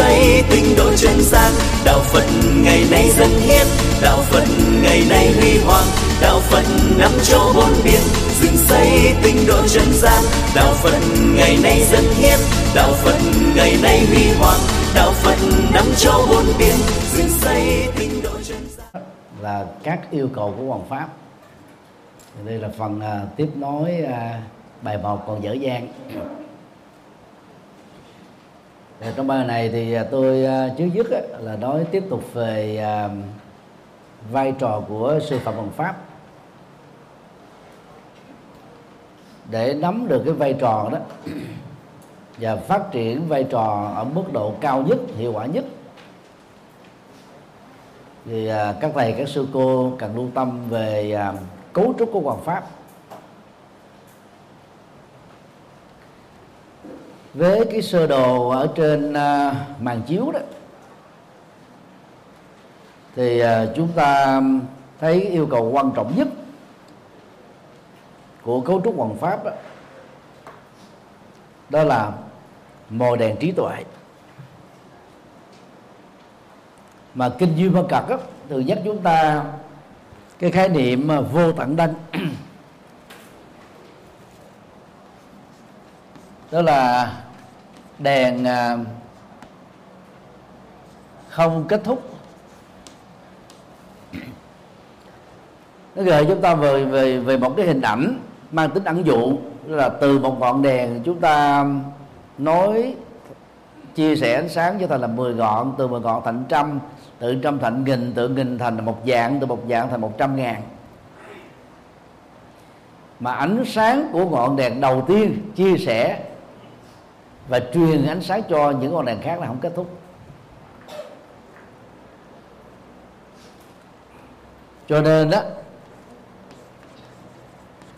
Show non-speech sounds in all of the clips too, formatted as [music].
xây tinh độ chân gian đạo phật ngày nay dân hiến. Đạo phật ngày nay huy hoàng. Đạo phật năm châu bốn biển dựng xây tinh độ chân gian đạo phật ngày nay dân hiến. Đạo phật ngày nay huy hoàng. Đạo phật năm châu bốn biển dựng xây tinh độ chân gian là các yêu cầu của hoàng pháp. Đây là phần uh, tiếp nối uh, bài một còn dở dang trong bài này thì à, tôi à, trước nhất là nói tiếp tục về à, vai trò của sư phạm bằng pháp. Để nắm được cái vai trò đó [clears throat] và phát triển vai trò ở mức độ cao nhất, hiệu quả nhất, thì các thầy, các sư cô cần lưu tâm về cấu trúc của hoàng pháp. Với cái sơ đồ ở trên à, màn chiếu đó thì à, chúng ta thấy yêu cầu quan trọng nhất của cấu trúc hoàng pháp đó, đó là mồi đèn trí tuệ. Mà kinh duy ma cật thường nhắc chúng ta cái khái niệm à, vô tận đăng [clears throat] đó là đèn à, không kết thúc. Nó gợi chúng ta về về về một cái hình ảnh mang tính ẩn dụ là từ một ngọn đèn chúng ta nói, chia sẻ ánh sáng cho thành là 10 ngọn, từ 10 ngọn thành trăm, từ trăm thành nghìn, từ nghìn thành một dạng, từ một dạng thành một trăm ngàn. Mà ánh sáng của ngọn đèn đầu tiên chia sẻ và truyền ánh sáng cho những ngọn đèn khác là không kết thúc. Cho nên đó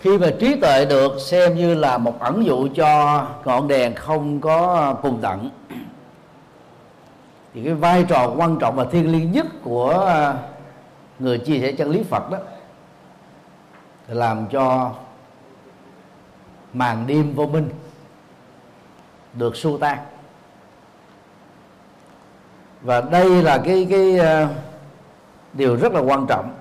khi mà trí tuệ được xem như là một ẩn dụ cho ngọn đèn không có cùng tận, thì cái vai trò quan trọng và thiêng liêng nhất của người chia sẻ chân lý Phật đó làm cho màn đêm vô minh được xua tan. Và đây là cái cái uh, điều rất là quan trọng.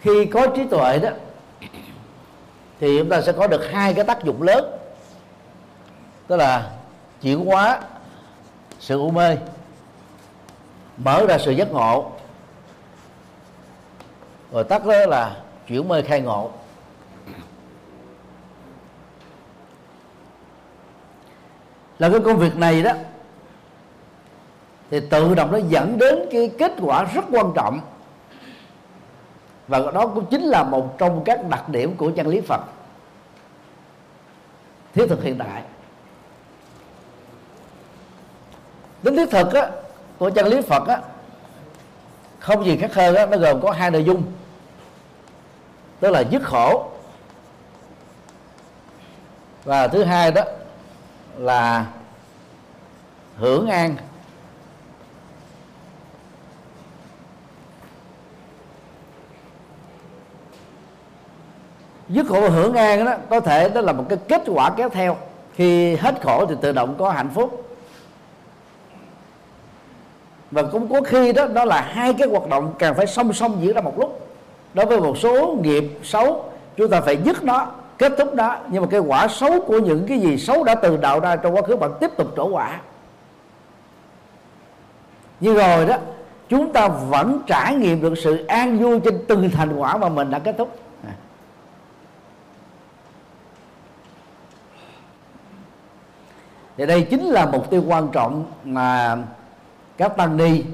Khi có trí tuệ đó thì chúng ta sẽ có được hai cái tác dụng lớn. Tức là chuyển hóa sự u mê mở ra sự giác ngộ. Rồi tắt đó là chuyển mê khai ngộ. Là cái công việc này đó thì tự động nó dẫn đến cái kết quả rất quan trọng. Và đó cũng chính là một trong các đặc điểm của chân lý Phật thiết thực hiện đại tính thiết thực á, của chân lý Phật á, không gì khác hơn á, nó gồm có hai nội dung. Tức là dứt khổ và thứ hai đó là hưởng an. Dứt khổ hưởng an đó, có thể đó là một cái kết quả kéo theo. Khi hết khổ thì tự động có hạnh phúc. Và cũng có khi đó đó là hai cái hoạt động càng phải song song diễn ra một lúc. Đối với một số nghiệp xấu, chúng ta phải dứt nó kết thúc đó, nhưng mà cái quả xấu của những cái gì xấu đã từ đạo ra trong quá khứ bạn tiếp tục trổ quả. Nhưng rồi đó, chúng ta vẫn trải nghiệm được sự an vui trên từng thành quả mà mình đã kết thúc. Thì đây chính là mục tiêu quan trọng mà các tăng ni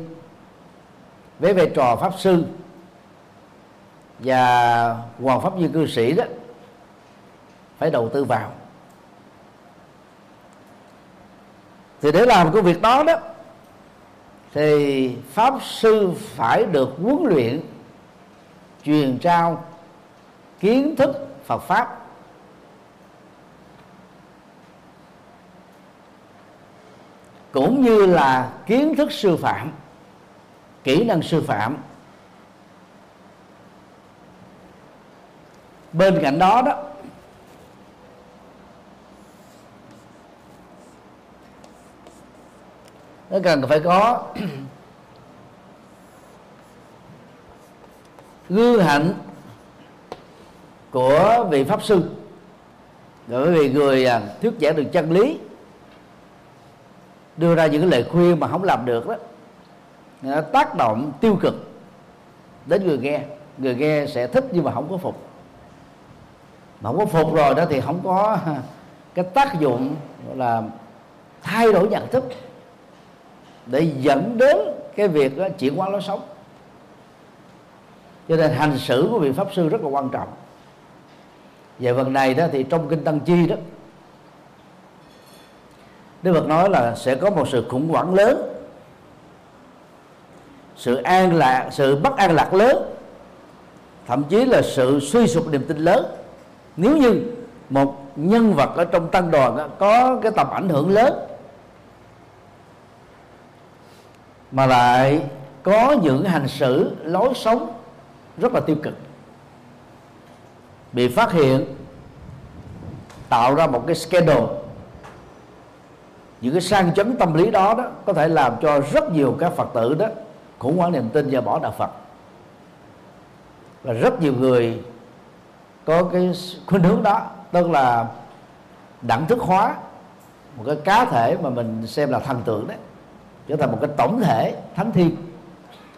với vai trò pháp sư và hoàng pháp viên cư sĩ đó phải đầu tư vào. Thì để làm cái việc đó đó, thì pháp sư phải được huấn luyện, truyền trao kiến thức Phật pháp. Cũng như là kiến thức sư phạm, kỹ năng sư phạm. Bên cạnh đó đó nó cần phải có gương hạnh của vị pháp sư. Bởi vì người à, thuyết giảng được chân lý, đưa ra những cái lời khuyên mà không làm được đó nó tác động tiêu cực đến người nghe. Người nghe sẽ thích nhưng mà không có phục. Mà không có phục rồi đó thì không có cái tác dụng là thay đổi nhận thức để dẫn đến cái việc đó, chuyển hóa lối sống. Cho nên hành xử của vị pháp sư rất là quan trọng. Về phần này đó thì trong kinh tăng chi đó Đức Phật nói là sẽ có một sự khủng hoảng lớn sự an lạc sự bất an lạc lớn thậm chí là sự suy sụp niềm tin lớn. Nếu như một nhân vật ở trong tăng đoàn đó, có cái tầm ảnh hưởng lớn mà lại có những hành xử, lối sống rất là tiêu cực. Bị phát hiện, tạo ra một cái scandal. Những cái sang chấn tâm lý đó đó có thể làm cho rất nhiều các phật tử đó khủng hoảng niềm tin và bỏ đạo phật. Và rất nhiều người có cái khuynh hướng đó, tức là đẳng thức hóa một cái cá thể mà mình xem là thần tượng đấy trở thành một cái tổng thể thánh thiên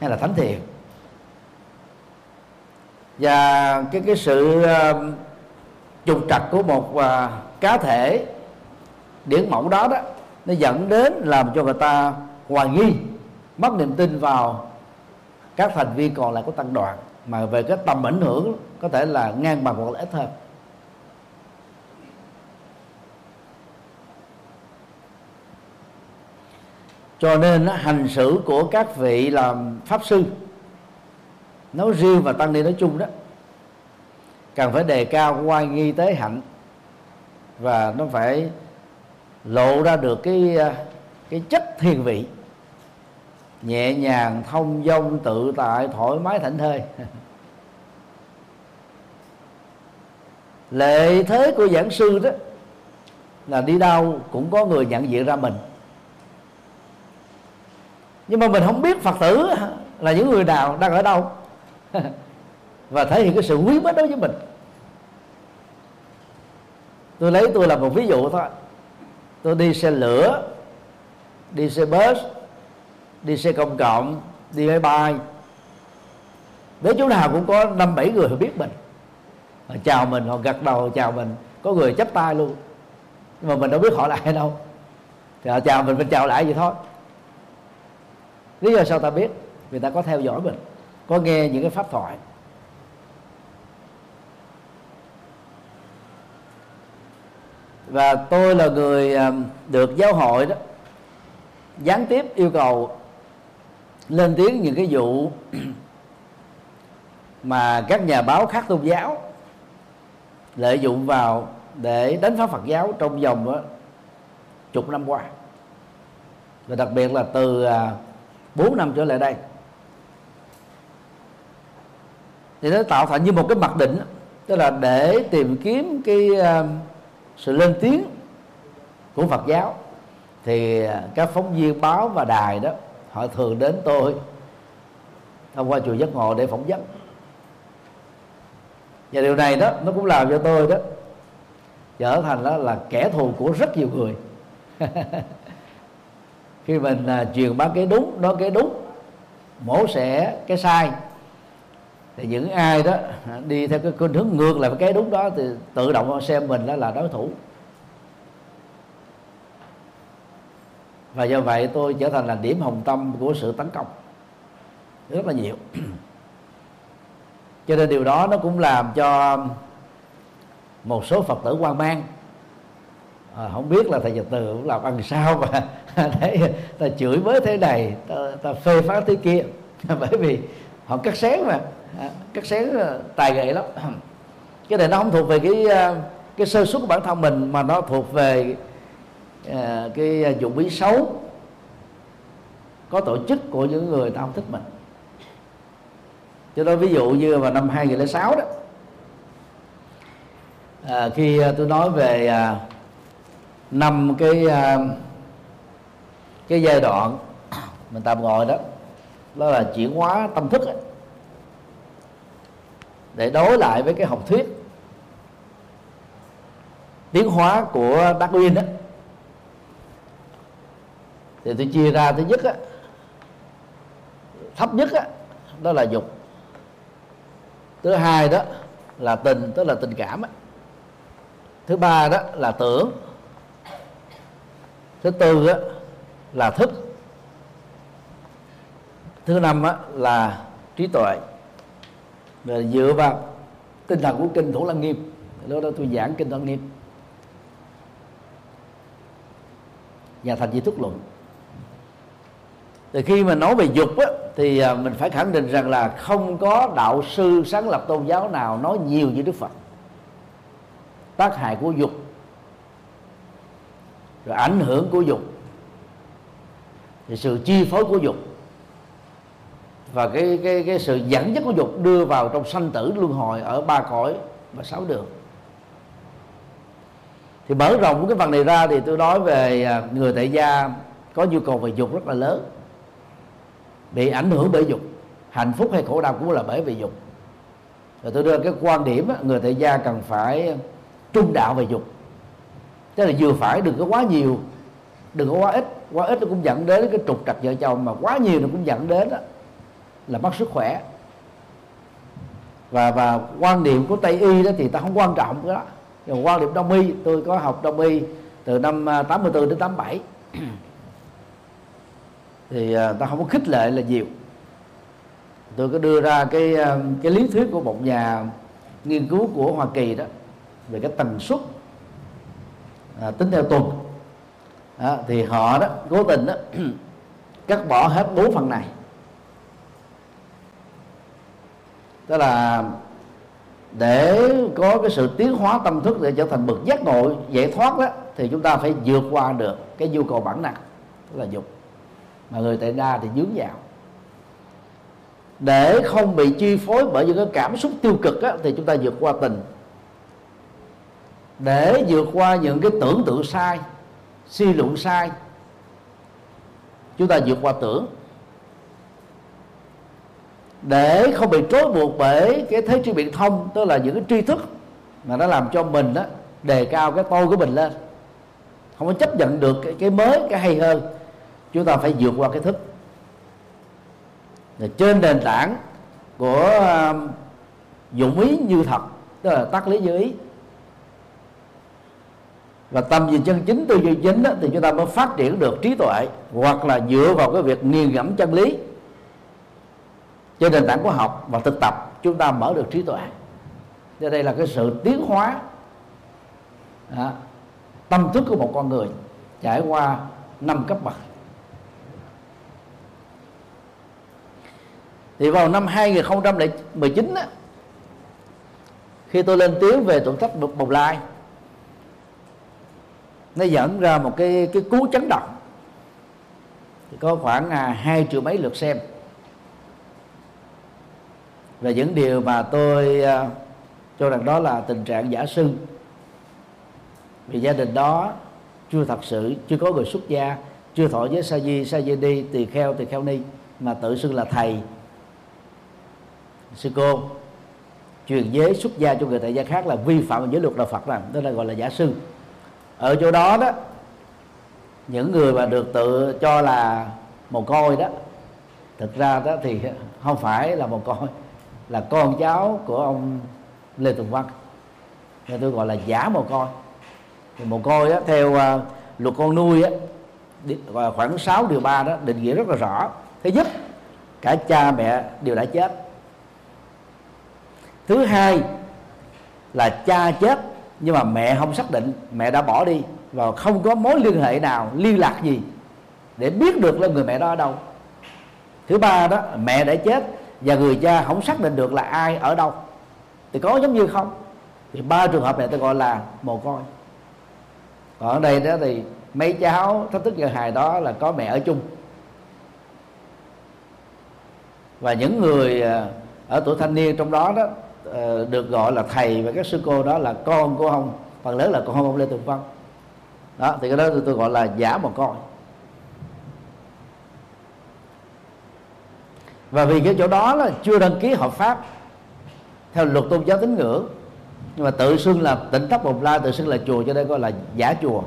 hay là thánh thiền. Và cái cái sự ờ, uh, trục trặc của một uh, cá thể điển mẫu đó đó nó dẫn đến làm cho người ta hoài nghi mất niềm tin vào các thành viên còn lại của tăng đoàn mà về cái tầm ảnh hưởng có thể là ngang bằng hoặc là ít hơn. Cho nên hành xử của các vị làm pháp sư, nói riêng và tăng ni nói chung đó, cần phải đề cao oai nghi tế hạnh và nó phải lộ ra được cái à, cái chất thiền vị, nhẹ nhàng, thông dong, tự tại, thoải mái, thảnh thơi. [laughs] Lệ thế của giảng sư đó là đi đâu cũng có người nhận diện ra mình nhưng mà mình không biết phật tử là những người nào đang ở đâu. [laughs] Và thể hiện cái sự quý mến đối với mình. Tôi lấy tôi là một ví dụ thôi. Tôi đi xe lửa, đi xe bus, đi xe công cộng, đi máy bay. Nếu chỗ nào cũng có năm bảy người biết mình. Họ chào mình, họ gật đầu, chào mình, có người chấp tay luôn. Nhưng mà mình đâu biết họ là ai đâu. Thì họ chào mình mình chào lại vậy thôi lý do sao ta biết? Vì ta có theo dõi mình có nghe những cái pháp thoại. Và tôi là người được giáo hội đó gián tiếp yêu cầu lên tiếng những cái vụ [clears throat] mà các nhà báo khác tôn giáo lợi dụng vào để đánh phá Phật giáo trong vòng đó, chục năm qua. Và đặc biệt là từ à, 4 năm trở lại đây. Thì nó tạo thành như một cái mặc định tức là để tìm kiếm cái ờ, sự lên tiếng của Phật giáo. Thì ờ, các phóng viên báo và đài đó, họ thường đến tôi thông qua chùa giác ngộ để phỏng vấn. Và điều này đó, nó cũng làm cho tôi đó trở thành đó là kẻ thù của rất nhiều người. [laughs] khi mình à, truyền bá cái đúng nói cái đúng mổ xẻ cái sai thì những ai đó à, đi theo cái khuynh hướng ngược lại với cái đúng đó thì tự động xem mình đó là đối thủ. Và do vậy tôi trở thành là điểm hồng tâm của sự tấn công. Rất là nhiều. Cho nên điều đó nó cũng làm cho một số phật tử quan mang. À, không biết là thầy nhật từ cũng làm ăn sao mà [laughs] để ta chửi với thế này ta, ta phê phán thế kia. [laughs] Bởi vì họ cắt xén mà. À, cắt xén à, tài nghệ lắm. [clears throat] Cái này nó không thuộc về cái à, cái sơ suất của bản thân mình mà nó thuộc về cái dụng ý xấu có tổ chức của những người ta không thích mình. Cho nên ví dụ như vào năm 2006 đó à, khi tôi nói về à, năm cái à, cái giai đoạn [coughs] mình tạm gọi đó đó là chuyển hóa tâm thức ấy. để đối lại với cái học thuyết tiến hóa của Darwin đó thì tôi chia ra, thứ nhất á, thấp nhất á, đó là dục. Thứ hai đó là tình, tức là tình cảm á. Thứ ba đó là tưởng. Thứ tư đó là thức. Thứ năm á là trí tuệ. Và dựa vào tinh thần của kinh thủ lăng nghiêm lúc đó tôi giảng kinh thủ lăng nghiêm. Và thành di thúc luận. Thì khi mà nói về dục á, thì à, mình phải khẳng định rằng là không có đạo sư sáng lập tôn giáo nào nói nhiều như Đức Phật. Tác hại của dục rồi ảnh hưởng của dục thì sự chi phối của dục và cái cái cái sự dẫn dắt của dục đưa vào trong sanh tử luân hồi ở ba cõi và sáu đường. Thì mở rộng cái phần này ra thì tôi nói về à, người tại gia có nhu cầu về dục rất là lớn, bị ảnh hưởng bởi dục. Hạnh phúc hay khổ đau cũng là bởi vì dục. Rồi tôi đưa cái quan điểm người tại gia cần phải trung đạo về dục. Tức là vừa phải đừng có quá nhiều đừng có quá ít quá ít nó cũng dẫn đến cái trục trặc vợ chồng mà quá nhiều nó cũng dẫn đến đó, là mất sức khỏe. Và và quan niệm của tây y đó thì ta không quan trọng cái đó. Còn quan niệm đông y tôi có học đông y từ năm à, 84 đến 87 [clears throat] thì à, ta không có khích lệ là nhiều. Tôi có đưa ra cái à, cái lý thuyết của một nhà nghiên cứu của Hoa Kỳ đó về cái tần suất à, tính theo tuần đó, thì họ đó cố tình đó [clears throat] cắt bỏ hết bốn phần này. Tức là để có cái sự tiến hóa tâm thức để trở thành bậc giác ngộ giải thoát đó thì chúng ta phải vượt qua được cái nhu cầu bản năng tức là dục. Mà người tại đa thì dướng vào. Để không bị chi phối bởi những cái cảm xúc tiêu cực á, thì chúng ta vượt qua tình. Để vượt qua những cái tưởng tượng sai suy luận sai. Chúng ta vượt qua tưởng. Để không bị trói buộc bởi cái thế tri biện thông tức là những cái tri thức mà nó làm cho mình đó đề cao cái tôi của mình lên. Không có chấp nhận được cái, cái mới cái hay hơn. Chúng ta phải vượt qua cái thức. Rồi trên nền tảng của uh, dụng ý như thật tức là tác lý như ý và tâm nhìn chân chính tư duy chính đó, thì chúng ta mới phát triển được trí tuệ hoặc là dựa vào cái việc nghiền ngẫm chân lý. Trên nền tảng của học và thực tập chúng ta mở được trí tuệ. Cho đây là cái sự tiến hóa đó, tâm thức của một con người trải qua năm cấp bậc. Thì vào năm 2019 á, khi tôi lên tiếng về tổn thất bồng lai nó dẫn ra một cái cái cú chấn động. Thì có khoảng à, hai triệu mấy lượt xem. Và những điều mà tôi uh, cho rằng đó là tình trạng giả sư vì gia đình đó chưa thật sự chưa có người xuất gia chưa thọ với sa di sa di đi tỳ kheo tỳ kheo ni mà tự xưng là thầy. Sư cô truyền giới xuất gia cho người tại gia khác là vi phạm giới luật đạo Phật rằng đó là gọi là giả sư ở chỗ đó đó những người mà được tự cho là một coi đó thực ra đó thì [laughs] không phải là một coi là con cháu của ông Lê Tùng Văn. Nên tôi gọi là giả mồ côi. Thì mồ côi đó theo uh, luật con nuôi á, khoảng 6 điều 3 đó định nghĩa rất là rõ. Thứ nhất cả cha mẹ đều đã chết. Thứ hai là cha chết nhưng mà mẹ không xác định, mẹ đã bỏ đi và không có mối liên hệ nào, liên lạc gì để biết được là người mẹ đó ở đâu. Thứ ba đó, mẹ đã chết và người cha không xác định được là ai ở đâu. Thì có giống như không? Thì ba trường hợp này tôi gọi là mồ côi. Còn ở đây đó thì mấy cháu thách thức giờ hài đó là có mẹ ở chung. Và những người à, ở tuổi thanh niên trong đó đó Ờ, được gọi là thầy và các sư cô đó là con của ông. Phần lớn là con ông lê tùng vân đó thì cái đó tôi, tôi gọi là giả một con và vì cái chỗ đó là chưa đăng ký hợp pháp theo luật tôn giáo tín ngưỡng nhưng mà tự xưng là tỉnh thất bồng lai tự xưng là chùa cho nên gọi là giả chùa.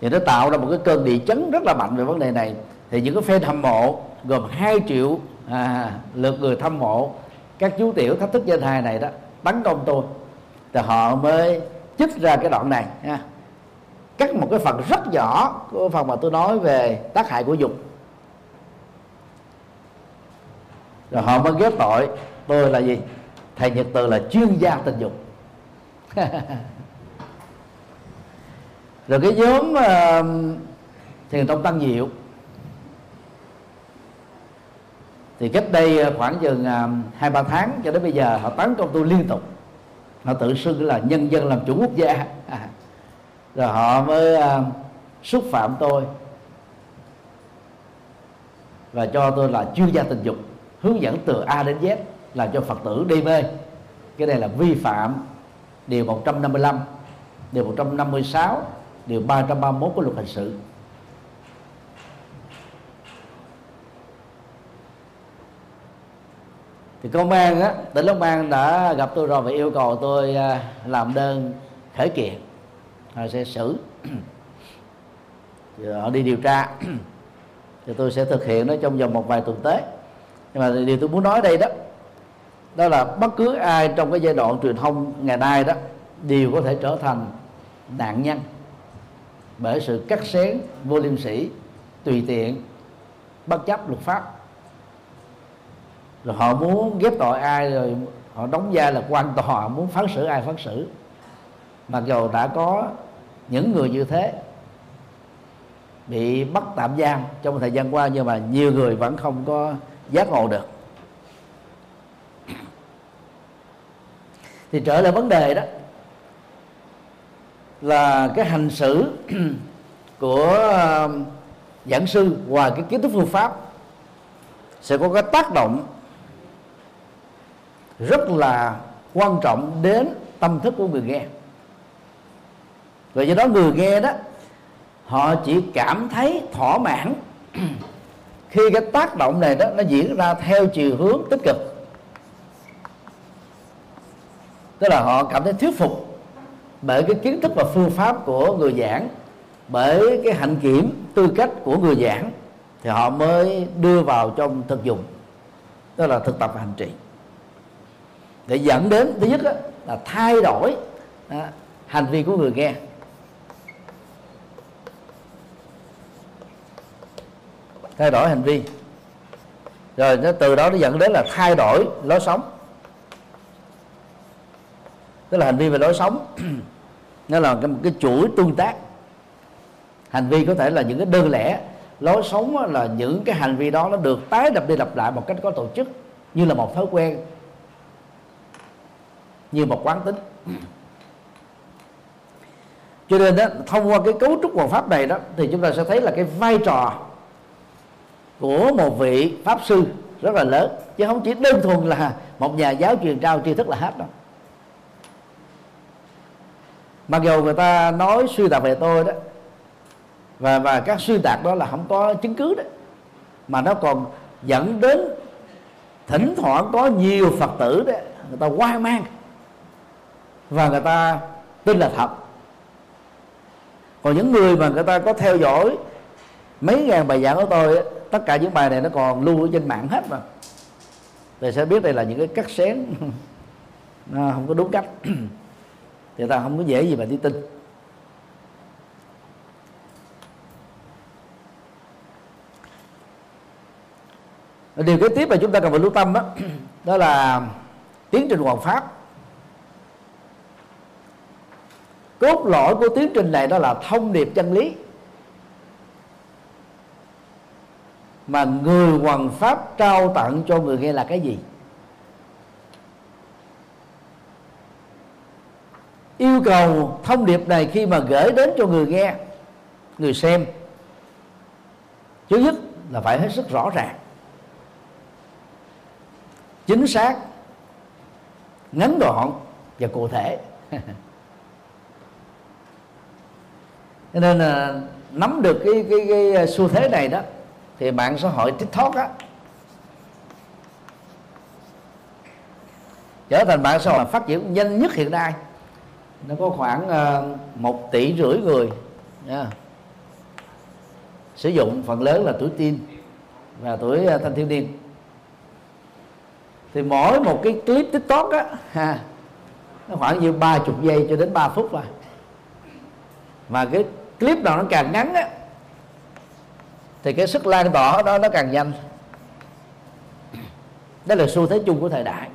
Thì nó tạo ra một cái cơn địa chấn rất là mạnh về vấn đề này. Thì những cái fan hâm mộ gồm 2 triệu à, lượt người thăm mộ các chú tiểu thách thức danh hài này đó tấn công tôi. Thì họ mới chích ra cái đoạn này ha. Cắt một cái phần rất nhỏ của phần mà tôi nói về tác hại của dục. Rồi họ mới ghép tội tôi là gì? Thầy nhật từ là chuyên gia tình dục. [laughs] Rồi cái nhóm uh, thiền tông tăng diệu thì cách đây ờ, khoảng chừng ờ, hai, ba tháng cho đến bây giờ, họ tấn công tôi liên tục. Họ tự xưng là nhân dân làm chủ quốc gia. À. [laughs] rồi họ mới ờ, xúc phạm tôi. Và cho tôi là chuyên gia tình dục, hướng dẫn từ A đến Z, làm cho Phật tử đi mê. Cái này là vi phạm điều 155 điều 156 điều 331 của luật hình sự. Thì công an á, tỉnh long an đã gặp tôi rồi và yêu cầu tôi à, làm đơn khởi kiện họ sẽ xử. Thì họ đi điều tra. Thì tôi sẽ thực hiện nó trong vòng một vài tuần tới. Nhưng mà điều tôi muốn nói đây đó đó là bất cứ ai trong cái giai đoạn truyền thông ngày nay đó đều có thể trở thành nạn nhân bởi sự cắt xén vô liêm sĩ tùy tiện, bất chấp luật pháp rồi họ muốn ghép tội ai rồi họ đóng vai là quan tòa muốn phán xử ai phán xử. Mặc dù đã có những người như thế bị bắt tạm giam trong thời gian qua, nhưng mà nhiều người vẫn không có giác ngộ được. Thì trở lại vấn đề đó, là cái hành xử [clears throat] của um, giảng sư, ngoài cái kiến thức phương pháp, sẽ có cái tác động rất là quan trọng đến tâm thức của người nghe. Và do đó người nghe đó, họ chỉ cảm thấy thỏa mãn. [clears throat] Khi cái tác động này đó, nó diễn ra theo chiều hướng tích cực. Tức là họ cảm thấy thuyết phục bởi cái kiến thức và phương pháp của người giảng, bởi cái hạnh kiểm, tư cách của người giảng, thì họ mới đưa vào trong thực dụng, tức là thực tập và hành trì để dẫn đến thứ nhất là thay đổi à, hành vi của người nghe. Thay đổi hành vi. Rồi nó từ đó nó dẫn đến là thay đổi lối sống. Tức là hành vi về lối sống [clears throat] nó là cái, một cái chuỗi tương tác. Hành vi có thể là những cái đơn lẻ lối sống là những cái hành vi đó nó được tái đập đi lặp lại một cách có tổ chức như là một thói quen như một quán tính. Cho nên đó, thông qua cái cấu trúc hoàn pháp này đó, thì chúng ta sẽ thấy là cái vai trò của một vị pháp sư rất là lớn, chứ không chỉ đơn thuần là một nhà giáo truyền trao tri thức là hết đâu. Mặc dù người ta nói suy tạc về tôi đó, và và các suy tạc đó là không có chứng cứ đấy mà nó còn dẫn đến thỉnh thoảng có nhiều phật tử đấy người ta hoang mang và người ta tin là thật. Còn những người mà người ta có theo dõi mấy ngàn bài giảng của tôi tất cả những bài này nó còn lưu ở trên mạng hết mà. Thì sẽ biết đây là những cái cắt xén. [laughs] Nó không có đúng cách. [clears throat] Thì ta không có dễ gì mà đi tin. Điều kế tiếp mà chúng ta cần phải lưu tâm đó, [clears throat] đó là tiến trình hoàn pháp. Cốt lõi của tiến trình này đó là thông điệp chân lý. Mà người hoàn pháp trao tặng cho người nghe là cái gì? Yêu cầu thông điệp này khi mà gửi đến cho người nghe, người xem, thứ nhất là phải hết sức rõ ràng, chính xác, ngắn gọn và cụ thể. [laughs] cho nên là nắm được cái cái cái à, xu thế này đó thì mạng xã hội tiktok á trở thành mạng xã hội phát triển nhanh nhất hiện nay nó có khoảng uh, một tỷ rưỡi người yeah. sử dụng phần lớn là tuổi teen và tuổi uh, thanh thiếu niên thì mỗi một cái clip tiktok á ha nó khoảng như ba chục giây cho đến 3 phút thôi mà cái clip nào nó càng ngắn á, thì cái sức lan tỏa đó nó càng nhanh. Đó là xu thế chung của thời đại.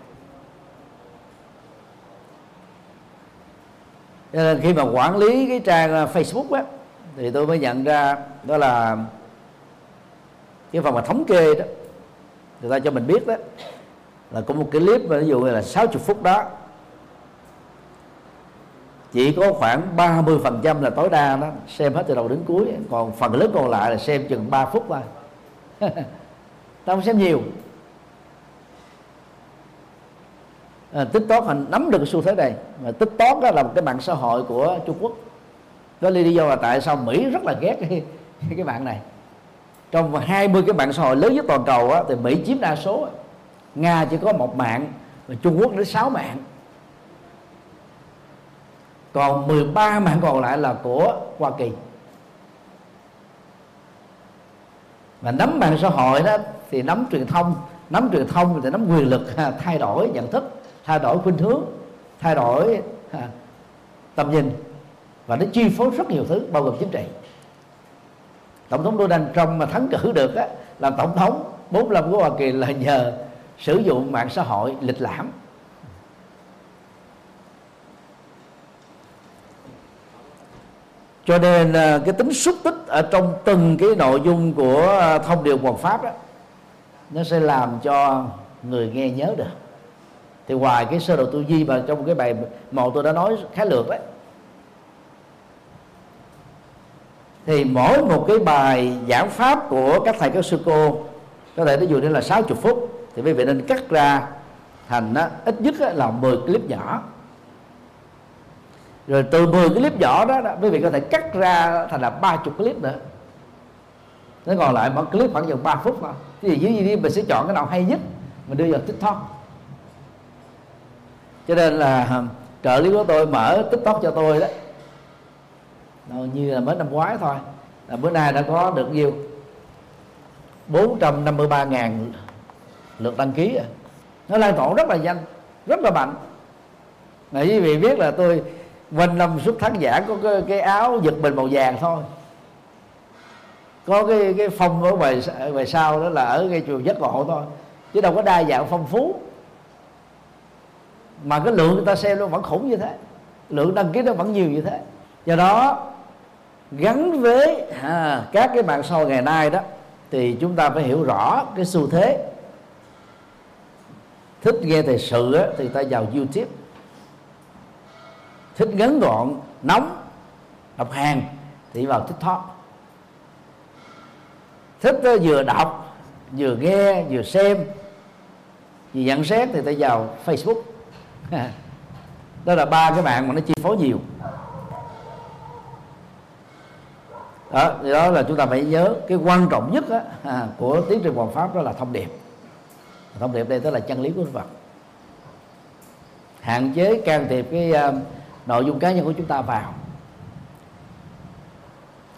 Cho nên khi mà quản lý cái trang à, Facebook á, thì tôi mới nhận ra đó là cái phần mà thống kê đó, người ta cho mình biết đó, là có một cái clip mà ví dụ như là 60 phút đó chỉ có khoảng 30 phần trăm là tối đa đó. Xem hết từ đầu đến cuối. Còn phần lớn còn lại là xem chừng 3 phút thôi. [laughs] Ta không xem nhiều. À, tiktok hình nắm được cái xu thế này. Mà tiktok đó là một cái mạng xã hội của trung quốc. Đó lý do là tại sao mỹ rất là ghét cái, [laughs] cái mạng này. Trong 20 cái mạng xã hội lớn nhất toàn cầu á, thì mỹ chiếm đa số. Nga chỉ có một mạng và trung quốc đến 6 mạng còn 13 mạng còn lại là của Hoa Kỳ. Và nắm mạng xã hội đó thì nắm truyền thông nắm truyền thông thì nắm quyền lực thay đổi nhận thức thay đổi khuynh hướng thay đổi à, tầm nhìn. Và nó chi phối rất nhiều thứ bao gồm chính trị. Tổng thống Donald Trump mà thắng cử được á, làm tổng thống 45 của Hoa Kỳ là nhờ sử dụng mạng xã hội lịch lãm. Cho nên à, cái tính xúc tích ở trong từng cái nội dung của à, thông điệp Phật pháp đó nó sẽ làm cho người nghe nhớ được. Thì ngoài cái sơ đồ tư duy mà trong cái bài một tôi đã nói khá lược đấy thì mỗi một cái bài giảng pháp của các thầy các sư cô có thể ví dụ như là 60 phút thì quý vị nên cắt ra thành á, ít nhất là 10 clip nhỏ rồi từ 10 cái clip nhỏ đó, đó quý vị có thể cắt ra thành là 30 clip nữa. Nó còn lại mỗi clip khoảng chừng 3 phút thôi thì dưới gì mình sẽ chọn cái nào hay nhất mình đưa vào tiktok. Cho nên là trợ lý của tôi mở tiktok cho tôi đó. Đâu như là mới năm ngoái thôi là bữa nay đã có được nhiêu 453 ngàn lượt đăng ký nó lan tỏa rất là nhanh rất là mạnh. Mà quý vị biết là tôi quanh năm suốt tháng giảng có cái, cái áo giật mình màu vàng thôi. Có cái cái phong ở ngoài ngoài sau đó là ở cái chùa giác ngộ thôi. Chứ đâu có đa dạng phong phú. Mà cái lượng người ta xem nó vẫn khủng như thế. Lượng đăng ký nó vẫn nhiều như thế. Do đó gắn với à, các cái mạng sau ngày nay đó thì chúng ta phải hiểu rõ cái xu thế. Thích nghe thời sự á, thì ta vào youtube thích ngắn gọn nóng đọc hàng thì vào tiktok thích uh, vừa đọc vừa nghe vừa xem vừa nhận xét thì ta vào facebook. [laughs] Đó là ba cái mạng mà nó chi phối nhiều. Đó, đó là chúng ta phải nhớ cái quan trọng nhất á, à, của tiến trình hoàn pháp đó là thông điệp. Thông điệp đây tức là chân lý của Phật. Hạn chế can thiệp cái uh, nội dung cá nhân của chúng ta vào.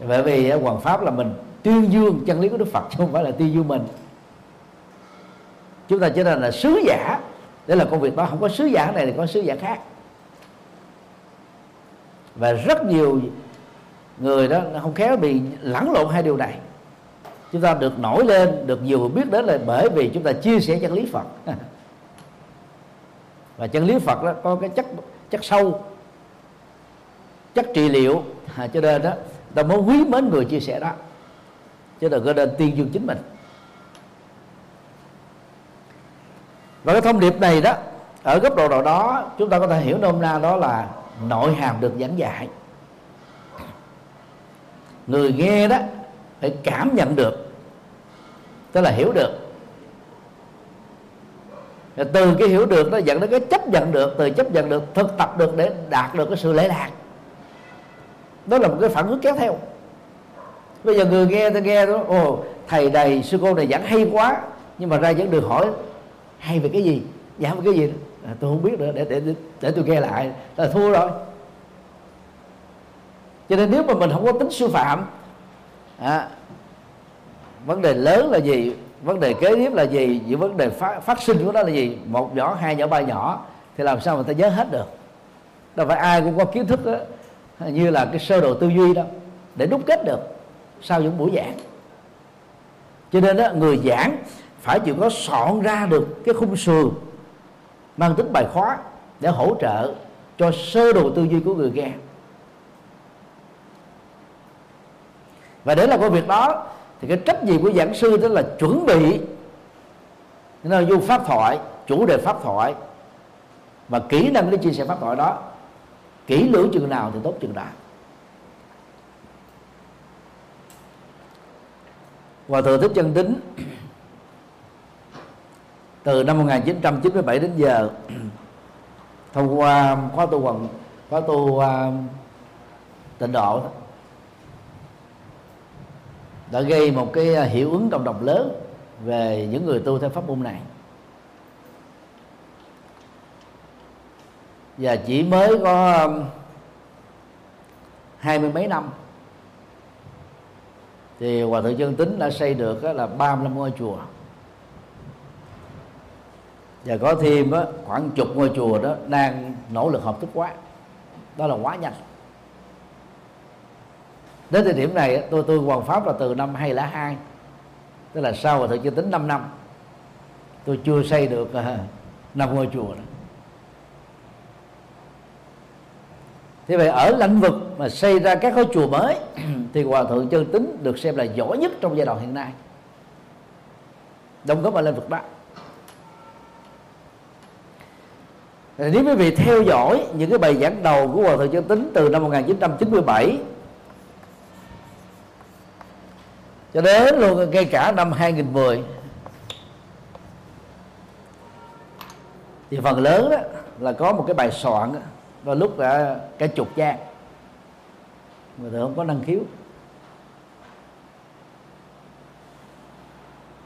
Bởi vì ờ, hoàng pháp là mình tuyên dương chân lý của Đức Phật chứ không phải là tuyên dương mình. Chúng ta trở thành là sứ giả. Để là công việc đó, không có sứ giả này thì có sứ giả khác. Và rất nhiều người đó không khéo bị lẫn lộn hai điều này. Chúng ta được nổi lên, được nhiều người biết đến là bởi vì chúng ta chia sẻ chân lý Phật. [laughs] Và chân lý Phật đó có cái chất chất sâu chất trị liệu. À, cho nên đó ta mới quý mến người chia sẻ đó. Chứ đừng có nên tiên dương chính mình. Và cái thông điệp này đó ở góc độ nào đó chúng ta có thể hiểu nôm na đó là nội hàm được giảng dạy. Người nghe đó phải cảm nhận được. Tức là hiểu được. Từ cái hiểu được nó dẫn đến cái chấp nhận được từ chấp nhận được thực tập được để đạt được cái sự lễ lạc đó là một cái phản ứng kéo theo. Bây giờ người nghe tôi nghe đó ồ thầy này sư cô này giảng hay quá nhưng mà ra vẫn được hỏi hay về cái gì? Giảng về cái gì? À, tôi không biết nữa để để để, để tôi nghe lại là thua rồi. Cho nên nếu mà mình không có tính sư phạm à, vấn đề lớn là gì? Vấn đề kế tiếp là gì? Những vấn đề phát, phát sinh của nó là gì? Một nhỏ hai nhỏ ba nhỏ thì làm sao mà ta nhớ hết được? Đâu phải ai cũng có kiến thức đó, như là cái sơ đồ tư duy đó, để đúc kết được sau những buổi giảng. Cho nên đó người giảng phải chịu có soạn ra được cái khung sườn, mang tính bài khóa để hỗ trợ cho sơ đồ tư duy của người nghe. Và để làm công việc đó, thì cái trách nhiệm của giảng sư đó là chuẩn bị nội dung pháp thoại, chủ đề pháp thoại, và kỹ năng để chia sẻ pháp thoại đó kỹ lưỡng chừng nào thì tốt chừng nào. Và thừa thích chân tính từ năm 1997 đến giờ thông qua khóa tu quần khóa tu uh, tịnh độ đã gây một cái à, hiệu ứng cộng đồng lớn về những người tu theo pháp môn này. Và chỉ mới có um, hai mươi mấy năm. Thì hòa thượng chân tính đã xây được là 35 ngôi chùa. Và có thêm khoảng chục ngôi chùa đó đang nỗ lực hợp thức quá đó là quá nhanh. Đến thời điểm này tôi tôi hoàn pháp là từ năm 2002 tức là sau hòa thượng chân tính 5 năm, tôi chưa xây được à, năm ngôi chùa đó. Thế vậy ở lĩnh vực mà xây ra các khối chùa mới [clears throat] thì hòa thượng chân tính được xem là giỏi nhất trong giai đoạn hiện nay. Đóng góp vào lĩnh vực đó. Nếu quý vị theo dõi những cái bài giảng đầu của Hòa Thượng Chân Tính từ năm 1997 cho đến luôn ngay cả năm 2010 thì phần lớn đó là có một cái bài soạn đó, và lúc là cả chục trang. Mà ta không có năng khiếu.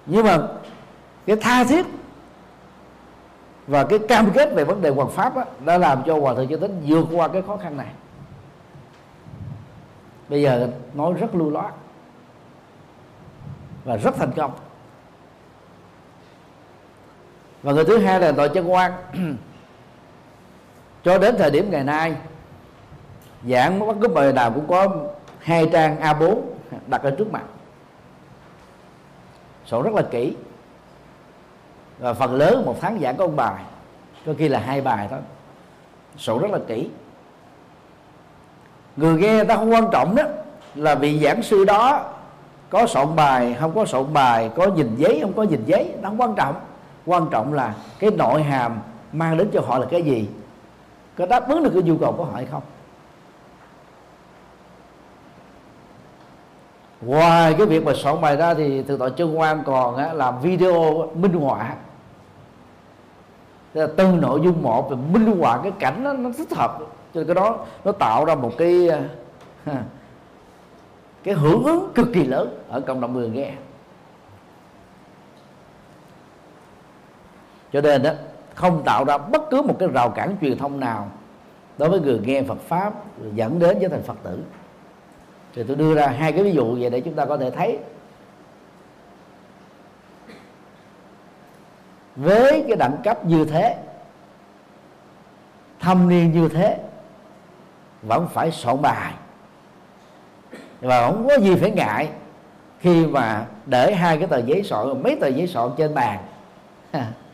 Nhưng mà cái tha thiết và cái cam kết về vấn đề hoàn pháp đó, đã làm cho hòa thượng cho tính vượt qua cái khó khăn này. Bây giờ nói rất lưu loát và rất thành công. Và người thứ hai là tội chân quan [clears throat] cho đến thời điểm ngày nay giảng bất cứ bài nào cũng có hai trang A4 đặt ở trước mặt. Sổ rất là kỹ. Và phần lớn một tháng giảng có một bài, có khi là hai bài thôi. Sổ rất là kỹ. Người nghe ta không quan trọng đó, là vị giảng sư đó có soạn bài, không có soạn bài, có nhìn giấy, không có nhìn giấy, nó không quan trọng. Quan trọng là cái nội hàm mang đến cho họ là cái gì có đáp ứng được cái nhu cầu của họ hay không? Ngoài cái việc mà soạn bài ra thì từ tội chân quan còn á, làm video minh họa. Tức là từng nội dung một và minh họa cái cảnh nó, nó thích hợp. Cho cái đó nó tạo ra một cái à, cái hưởng ứng cực kỳ lớn ở cộng đồng người nghe. Cho nên đó không tạo ra bất cứ một cái rào cản truyền thông nào đối với người nghe Phật pháp dẫn đến trở thành Phật tử. Thì tôi đưa ra hai cái ví dụ vậy để chúng ta có thể thấy. Với cái đẳng cấp như thế, thâm niên như thế, vẫn phải soạn bài. Và không có gì phải ngại khi mà để hai cái tờ giấy soạn, mấy tờ giấy soạn trên bàn. [laughs]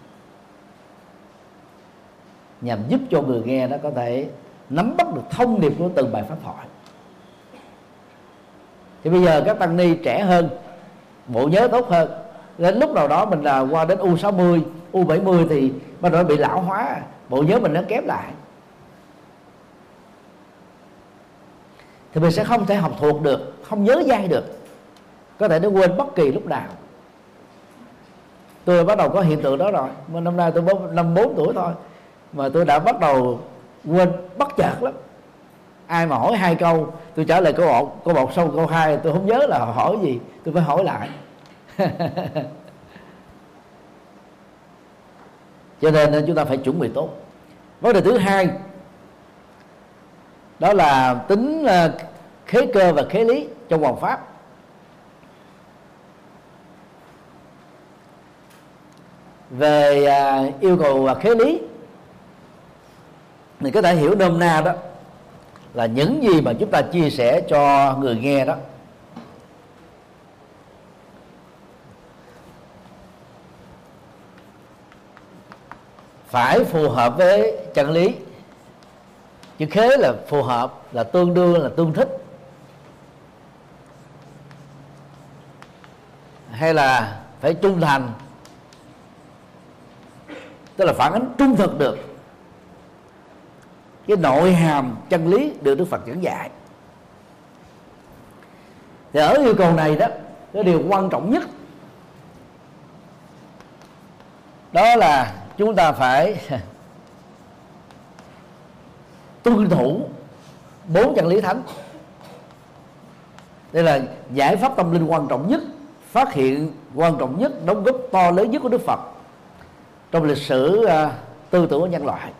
nhằm giúp cho người nghe đó có thể nắm bắt được thông điệp của từng bài pháp thoại. Thì bây giờ các tăng ni trẻ hơn, bộ nhớ tốt hơn. Đến lúc nào đó mình là qua đến u 60 u 70 thì bắt đầu bị lão hóa, bộ nhớ mình nó kém lại. Thì mình sẽ không thể học thuộc được, không nhớ dai được. Có thể nó quên bất kỳ lúc nào. Tôi bắt đầu có hiện tượng đó rồi. Mà năm nay tôi năm bốn tuổi thôi mà tôi đã bắt đầu quên, bất chợt lắm. Ai mà hỏi hai câu, tôi trả lời câu một câu một xong câu hai, tôi không nhớ là hỏi gì, tôi phải hỏi lại. [laughs] Cho nên chúng ta phải chuẩn bị tốt. Vấn đề thứ hai, đó là tính ờ, khế cơ và khế lý trong hoàng pháp. Về ờ, yêu cầu và khế lý mình có thể hiểu nôm na đó, là những gì mà chúng ta chia sẻ cho người nghe đó. Phải phù hợp với chân lý. Chữ khế là phù hợp, là tương đương, là tương thích. Hay là phải trung thành, tức là phản ánh trung thực được cái nội hàm chân lý được Đức Phật giảng dạy. Thì ở yêu cầu này đó cái điều quan trọng nhất đó là chúng ta phải [laughs] tuân thủ bốn chân lý thánh. Đây là giải pháp tâm linh quan trọng nhất phát hiện quan trọng nhất đóng góp to lớn nhất của đức phật trong lịch sử uh, tư tưởng của nhân loại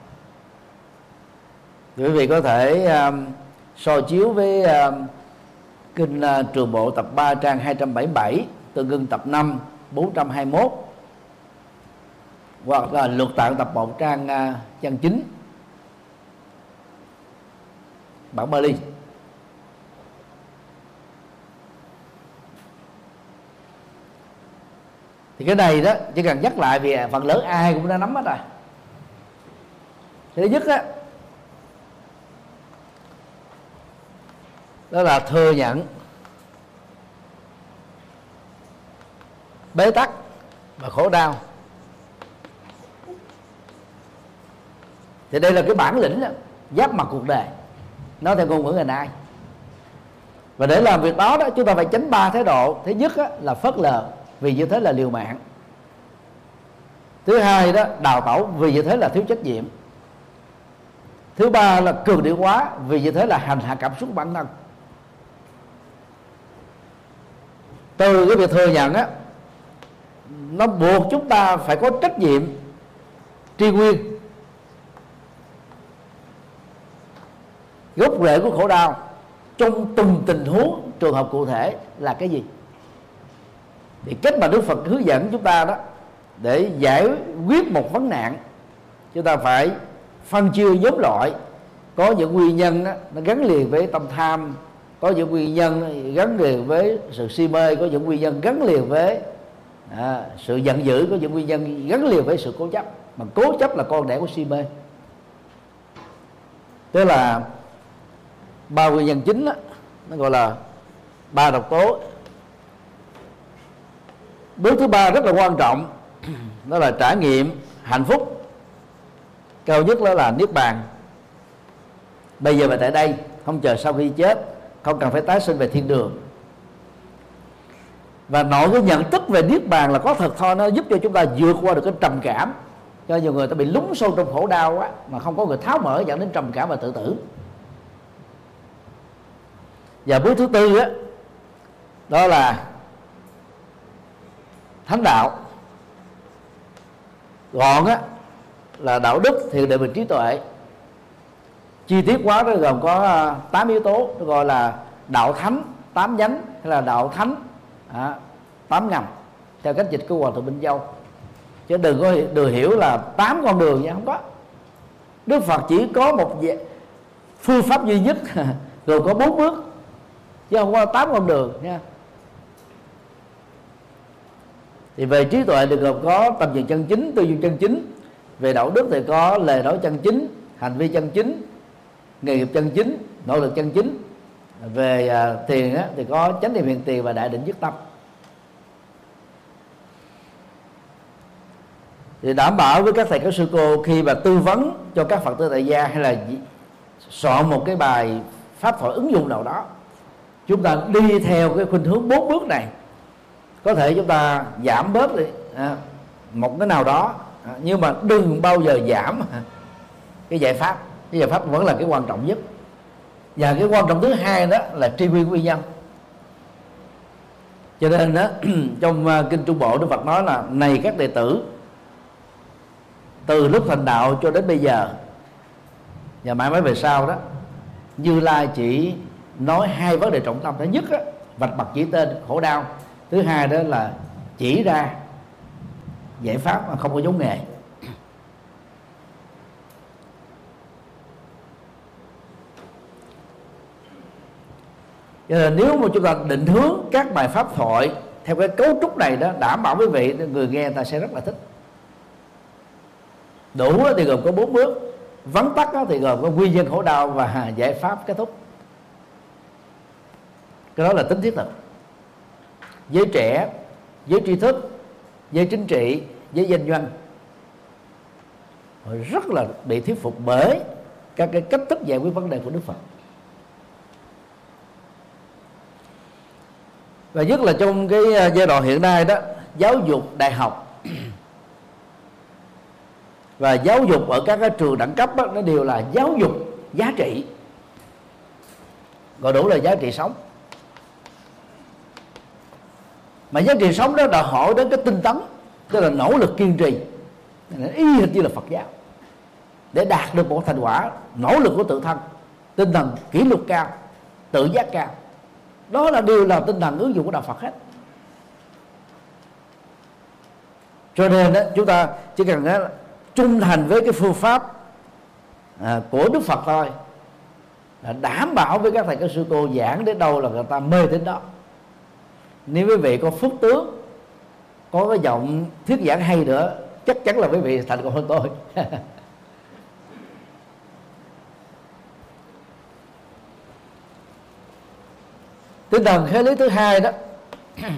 quý vị có thể um, so chiếu với um, kinh uh, trường bộ tập 3 trang 277 tương ưng tập 5 421 hoặc là luật tạng tập 1 trang uh, trang 9 bản Bali. Thì cái này đó chỉ cần nhắc lại vì phần lớn ai cũng đã nắm hết rồi. Thứ nhất á đó là thừa nhận. Bế tắc và khổ đau. Thì đây là cái bản lĩnh đó, giáp mặt cuộc đời. Nói theo ngôn ngữ ngày nay và để làm việc đó đó chúng ta phải tránh ba thái độ. Thứ nhất đó, là phớt lờ vì như thế là liều mạng. Thứ hai đó đào tẩu vì như thế là thiếu trách nhiệm. Thứ ba là cường điệu quá vì như thế là hành hạ cảm xúc bản thân. Từ cái việc thừa nhận á nó buộc chúng ta phải có trách nhiệm tri nguyên gốc rễ của khổ đau trong từng tình huống trường hợp cụ thể là cái gì? Thì cách mà Đức Phật hướng dẫn chúng ta đó để giải quyết một vấn nạn chúng ta phải phân chia nhóm loại. Có những nguyên nhân đó, nó gắn liền với tâm tham có những nguyên nhân gắn liền với sự si mê có những nguyên nhân gắn liền với à, sự giận dữ có những nguyên nhân gắn liền với sự cố chấp. Mà cố chấp là con đẻ của si mê. Tức là ba nguyên nhân chính đó, nó gọi là ba độc tố. Bước thứ ba rất là quan trọng [clears throat] đó là trải nghiệm hạnh phúc. Cao nhất đó là niết bàn. Bây giờ và tại đây không chờ sau khi chết không cần phải tái sinh về thiên đường. Và nội cái nhận thức về niết bàn là có thật thôi nó giúp cho chúng ta vượt qua được cái trầm cảm. Cho nhiều người ta bị lúng sâu trong khổ đau quá mà không có người tháo mở dẫn đến trầm cảm và tự tử. Và bước thứ tư đó, đó là thánh đạo. Gọn á là đạo đức thiền định và trí tuệ chi tiết quá nó gồm có à, tám yếu tố nó gọi là đạo thánh tám nhánh hay là đạo thánh. Tám ngầm theo cách dịch của hoàng thượng minh châu. Chứ đừng có đừng hiểu là tám con đường nha không có. Đức phật chỉ có một phương pháp duy nhất [laughs] rồi có bốn bước chứ không có tám con đường nha. Thì về trí tuệ thì gồm có tầm nhìn chân chính tư duy chân chính. Về đạo đức thì có lời nói chân chính hành vi chân chính nghề nghiệp chân chính nỗ lực chân chính. Về à, tiền á, thì có chánh niệm hiện tiền và đại định dứt tâm. Thì đảm bảo với các thầy các sư cô khi mà tư vấn cho các phật tử tại gia hay là soạn một cái bài pháp thoại ứng dụng nào đó chúng ta đi theo cái khuynh hướng bốn bước này. Có thể chúng ta giảm bớt đi à, một cái nào đó à, nhưng mà đừng bao giờ giảm [laughs] cái giải pháp cái giải pháp vẫn là cái quan trọng nhất. Và cái quan trọng thứ hai đó là tri nguyên nguyên nhân. Cho nên đó [clears throat] trong à, kinh trung bộ đức phật nói là này các đệ tử từ lúc thành đạo cho đến bây giờ và mãi mãi về sau đó như lai chỉ nói hai vấn đề trọng tâm. Thứ nhất đó, vạch mặt chỉ tên khổ đau. Thứ hai đó là chỉ ra giải pháp mà không có giống nghề. Cho nên nếu mà chúng ta định hướng các bài pháp thoại theo cái cấu trúc này đó, đảm bảo quý vị, người nghe ta sẽ rất là thích. Đủ thì gồm có bốn bước. Vắn tắt thì gồm có nguyên nhân khổ đau và giải pháp kết thúc. Cái đó là tính thiết thực. Giới trẻ, giới tri thức, giới chính trị, giới doanh. Doanh rất là bị thuyết phục bởi các cái cách thức giải quyết vấn đề của đức phật. Và nhất là trong cái ờ, giai đoạn hiện nay đó giáo dục đại học. Và giáo dục ở các cái trường đẳng cấp đó, nó đều là giáo dục giá trị. Gọi đủ là giá trị sống. Mà giá trị sống đó đòi hỏi đến cái tinh tấn tức là nỗ lực kiên trì. Y hệt như là Phật giáo. Để đạt được một thành quả nỗ lực của tự thân tinh thần kỷ luật cao tự giác cao đó là điều là tinh thần ứng dụng của đạo Phật hết. Cho nên đó, chúng ta chỉ cần đó, trung thành với cái phương pháp à, của Đức Phật thôi là đảm bảo với các thầy các sư cô giảng đến đâu là người ta mê đến đó. Nếu quý vị có phước tướng có cái giọng thuyết giảng hay nữa chắc chắn là quý vị thành công hơn tôi. [laughs] tinh thần khế lý thứ hai đó [clears throat]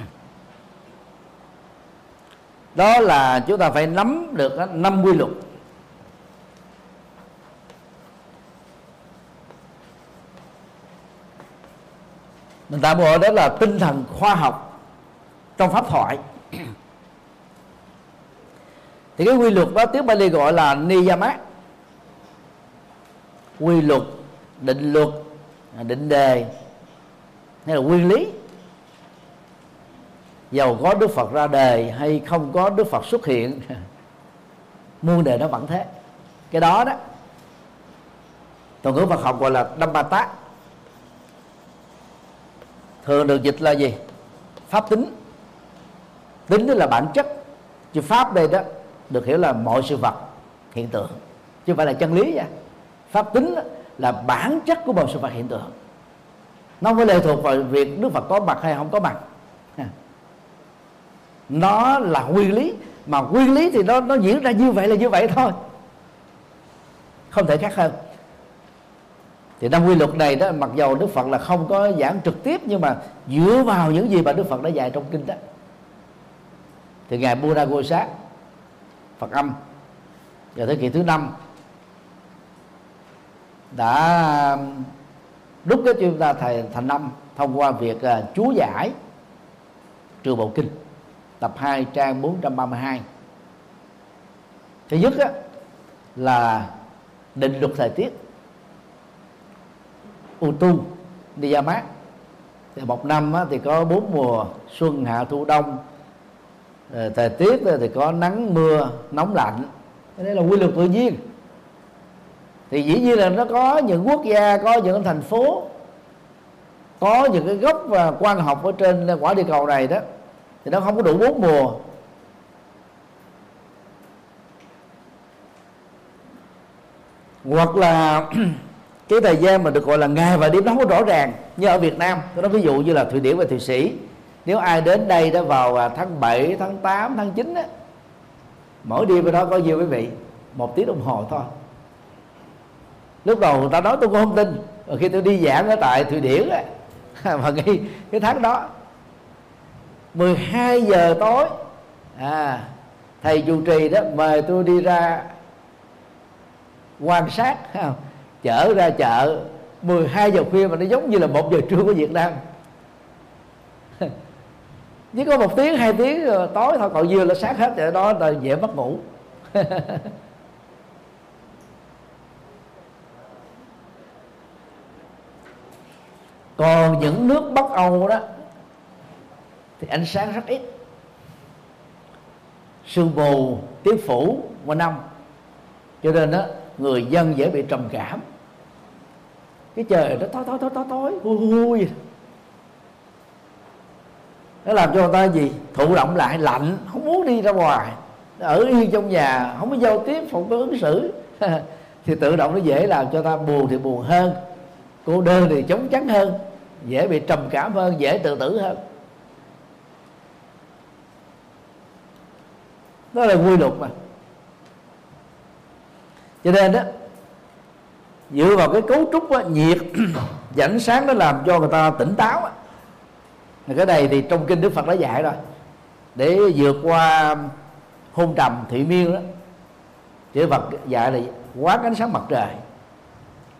đó là chúng ta phải nắm được năm quy luật. Mình tạm gọi đó là tinh thần khoa học trong pháp thoại. [clears throat] Thì cái quy luật đó tiếng Bali gọi là niyama. Quy luật, định luật, định đề hay là nguyên lý? Giàu có Đức Phật ra đời hay không có Đức Phật xuất hiện, [laughs] muôn đời nó vẫn thế. Cái đó đó. Thuật ngữ Phật học gọi là Dhammata thường được dịch là gì? Pháp tính. Tính đó là bản chất. Chứ pháp đây đó được hiểu là mọi sự vật, hiện tượng. Chứ không phải là chân lý vậy pháp tính là bản chất của mọi sự vật, hiện tượng nó mới lệ thuộc vào việc đức phật có mặt hay không có mặt nó là nguyên lý mà nguyên lý thì nó nó diễn ra như vậy là như vậy thôi. Không thể khác hơn. Thì năm quy luật này đó mặc dầu đức phật là không có giảng trực tiếp nhưng mà dựa vào những gì mà đức phật đã dạy trong kinh đó. Thì ngài Buddha Gosa, Phật âm vào thế kỷ thứ năm đã đúc cái chúng ta thành thành năm thông qua việc uh, chú giải trường bộ kinh tập 2 trang 432 thứ nhất á, là định luật thời tiết. Utu Niyamat thì một năm á, thì có bốn mùa xuân hạ thu đông. Ờ, thời tiết thì có nắng mưa nóng lạnh. Đây là quy luật tự nhiên thì dĩ nhiên là nó có những quốc gia có những thành phố có những cái gốc và quan học ở trên quả địa cầu này đó thì nó không có đủ bốn mùa. Hoặc là [clears throat] cái thời gian mà được gọi là ngày và đêm nó không có rõ ràng. Như ở Việt Nam tôi nói ví dụ như là Thụy Điển và Thụy Sĩ nếu ai đến đây đó vào à, tháng 7, tháng 8, tháng 9 á mỗi đêm đó có nhiều quý vị? Một tiếng đồng hồ thôi lúc đầu người ta nói tôi cũng không tin. Và khi tôi đi giảng ở tại thụy điển á [laughs] và ngay cái tháng đó 12 giờ tối à thầy chủ trì đó mời tôi đi ra quan sát [laughs] chở ra chợ 12 giờ khuya mà nó giống như là một giờ trưa của Việt Nam. [laughs] Chỉ có một tiếng, hai tiếng tối thôi, còn dưa là sáng hết vậy đó là dễ mất ngủ. Còn những nước bắc âu đó, thì ánh sáng rất ít. Sương mù tiếp phủ quanh năm. Cho nên đó người dân dễ bị trầm cảm. Cái trời nó tối tối tối tối tối hui hui nó làm cho người ta gì? Thụ động lại, lạnh, không muốn đi ra ngoài. Ở yên trong nhà, không có giao tiếp không có ứng xử. [laughs] Thì tự động nó dễ làm cho ta buồn thì buồn hơn cô đơn thì chống chắn hơn dễ bị trầm cảm hơn dễ tự tử hơn. Đó là quy luật mà. Cho nên đó dựa vào cái cấu trúc đó, nhiệt [coughs] và ánh sáng nó làm cho người ta tỉnh táo đó. cái này thì trong kinh đức phật đã dạy rồi. Để vượt qua hôn trầm thị miên đó chữ phật dạy là quá ánh sáng mặt trời.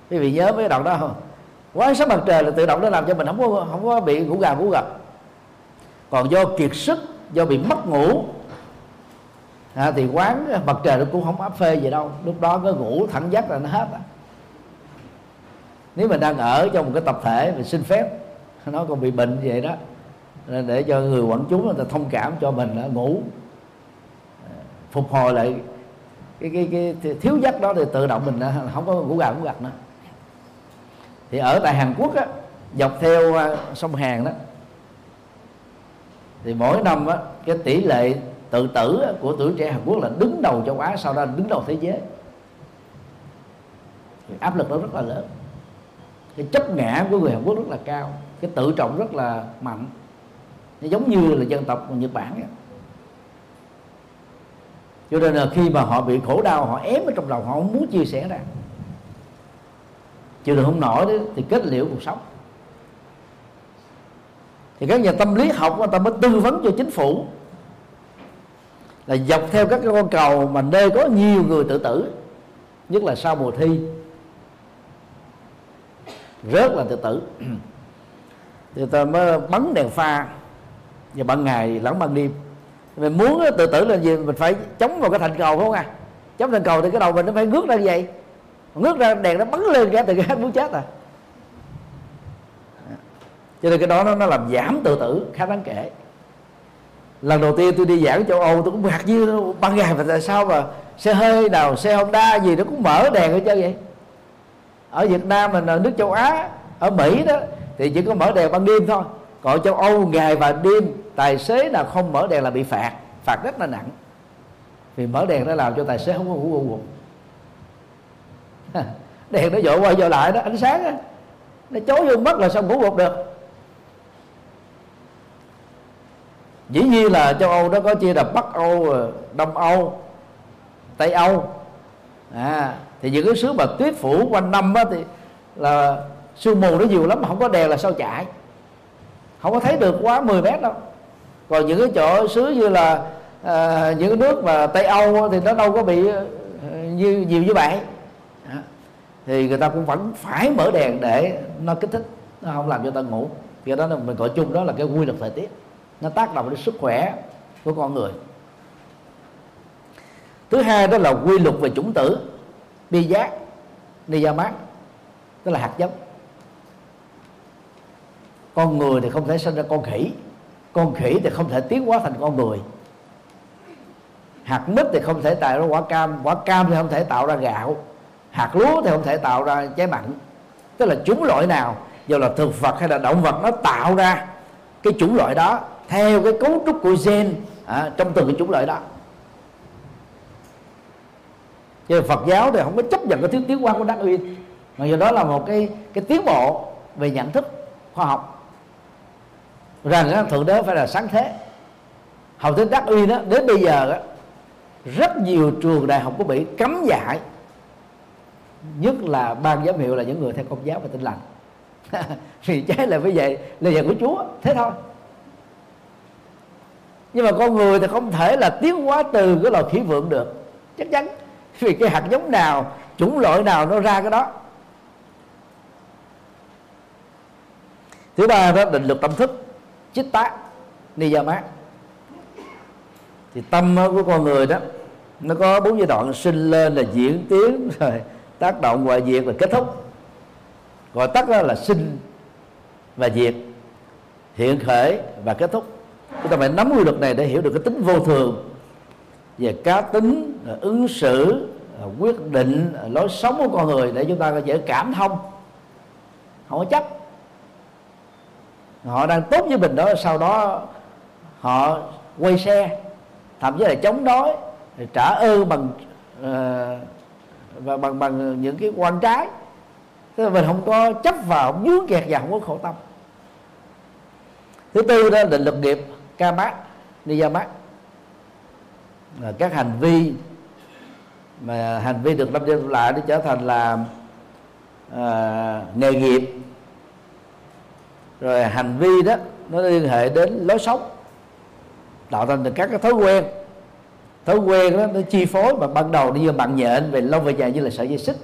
Quý vị nhớ mấy đoạn đó không? Quá sát sáng mặt trời là tự động nó làm cho mình không có không có bị ngủ gà ngủ gật. Còn do kiệt sức do bị mất ngủ à, thì quán mặt trời nó cũng không áp phê gì đâu. Lúc đó có ngủ thẳng giấc là nó hết à. nếu mình đang ở trong một cái tập thể mình xin phép nó còn bị bệnh vậy đó. Nên để cho người quản chúng người ta thông cảm cho mình đó, ngủ. À, phục hồi lại cái, cái, cái thiếu giấc đó thì tự động mình à, không có ngủ gà ngủ gật nữa thì ở tại Hàn Quốc á, dọc theo à, sông Hàn đó thì mỗi năm á, cái tỷ lệ tự tử của tuổi trẻ Hàn Quốc là đứng đầu châu Á sau đó đứng đầu thế giới. Thì áp lực đó rất là lớn. Cái chấp ngã của người Hàn Quốc rất là cao. Cái tự trọng rất là mạnh. Nó giống như là dân tộc Nhật Bản ấy. cho nên là khi mà họ bị khổ đau họ ém ở trong lòng họ không muốn chia sẻ ra chịu được không nổi đấy, thì kết liễu cuộc sống. Thì các nhà tâm lý học người ta mới tư vấn cho chính phủ là dọc theo các cái con cầu mà nơi có nhiều người tự tử nhất là sau mùa thi rất là tự tử. [clears throat] Thì ta mới bắn đèn pha và ban ngày lẫn ban đêm. Mình muốn tự tử là gì? Mình phải chống vào cái thành cầu không à? Chống thành cầu thì cái đầu mình nó phải ngước ra như vậy ngước ra đèn nó bắn lên cái từ cái muốn chết à. Cho nên cái đó nó, nó làm giảm tự tử khá đáng kể. Lần đầu tiên tôi đi giảng châu Âu tôi cũng ngạc như ban ngày mà tại sao mà xe hơi nào xe Honda gì nó cũng mở đèn hết trơn vậy? Ở Việt Nam mình ở nước châu Á ở Mỹ đó thì chỉ có mở đèn ban đêm thôi. Còn châu Âu ngày và đêm tài xế nào không mở đèn là bị phạt phạt rất là nặng. Vì mở đèn nó làm cho tài xế không có ngủ ngủ [laughs] đèn nó dội qua dội lại đó ánh sáng đó, nó chối vô mất là sao ngủ gục được. Dĩ nhiên là châu Âu nó có chia là Bắc Âu ờ, Đông Âu Tây Âu. À, thì những cái xứ mà tuyết phủ quanh năm á, thì là sương mù nó nhiều lắm không có đèn là sao chạy. Không có thấy được quá 10 mét đâu. Còn những cái chỗ xứ như là à, những cái nước mà Tây Âu thì nó đâu có bị ờ, như nhiều như vậy thì người ta cũng vẫn phải mở đèn để nó kích thích, nó không làm cho ta ngủ. Do đó là mình gọi chung, đó là cái quy luật thời tiết. Nó tác động đến sức khỏe của con người. Thứ hai đó là quy luật về chủng tử, bi giác, ni da mát, tức là hạt giống. Con người thì không thể sinh ra con khỉ con khỉ thì không thể tiến hóa thành con người. Hạt mít thì không thể tạo ra quả cam quả cam thì không thể tạo ra gạo hạt lúa thì không thể tạo ra trái mặn. Tức là chủng loại nào dù là thực vật hay là động vật nó tạo ra cái chủng loại đó theo cái cấu trúc của gen à, trong từng cái chủng loại đó. Chứ Phật giáo thì không có chấp nhận cái thuyết tiến hóa của Đắc Uyên mà do đó là một cái cái tiến bộ về nhận thức khoa học. Rằng thượng đế phải là sáng thế. Học thuyết Đắc Uyên đó đến bây giờ đó, rất nhiều trường đại học của Mỹ cấm dạy nhất là ban giám hiệu là những người theo công giáo và tinh lành. [laughs] Vì trái lại với vậy là dạy của Chúa, thế thôi. Nhưng mà con người thì không thể là tiến hóa từ cái loài khí vượng được. Chắc chắn. Vì cái hạt giống nào, chủng loại nào nó ra cái đó. Thứ ba đó, định luật tâm thức. Chích tác Niyama thì tâm của con người đó, nó có bốn giai đoạn sinh lên là diễn tiến, rồi tác động ngoại diệt và kết thúc. Gọi tắt là sinh và diệt hiện khởi và kết thúc. Chúng ta phải nắm quy luật này để hiểu được cái tính vô thường về cá tính à, ứng xử à, quyết định à, lối sống của con người để chúng ta có dễ cảm thông. Không có chấp. Họ đang tốt với mình đó sau đó họ quay xe thậm chí là chống đối trả ơn bằng uh, và bằng bằng những cái quan trái. Tức là mình không có chấp vào không dướng kẹt và không có khổ tâm. Thứ tư đó định lực nghiệp ca mát ni gia mát là các hành vi mà hành vi được lâm đi lại để trở thành là à, nghề nghiệp. Rồi hành vi đó nó liên hệ đến lối sống tạo thành được các cái thói quen thói quen đó nó chi phối mà ban đầu đi vào bằng nhện về lâu về dài như là sợi dây xích.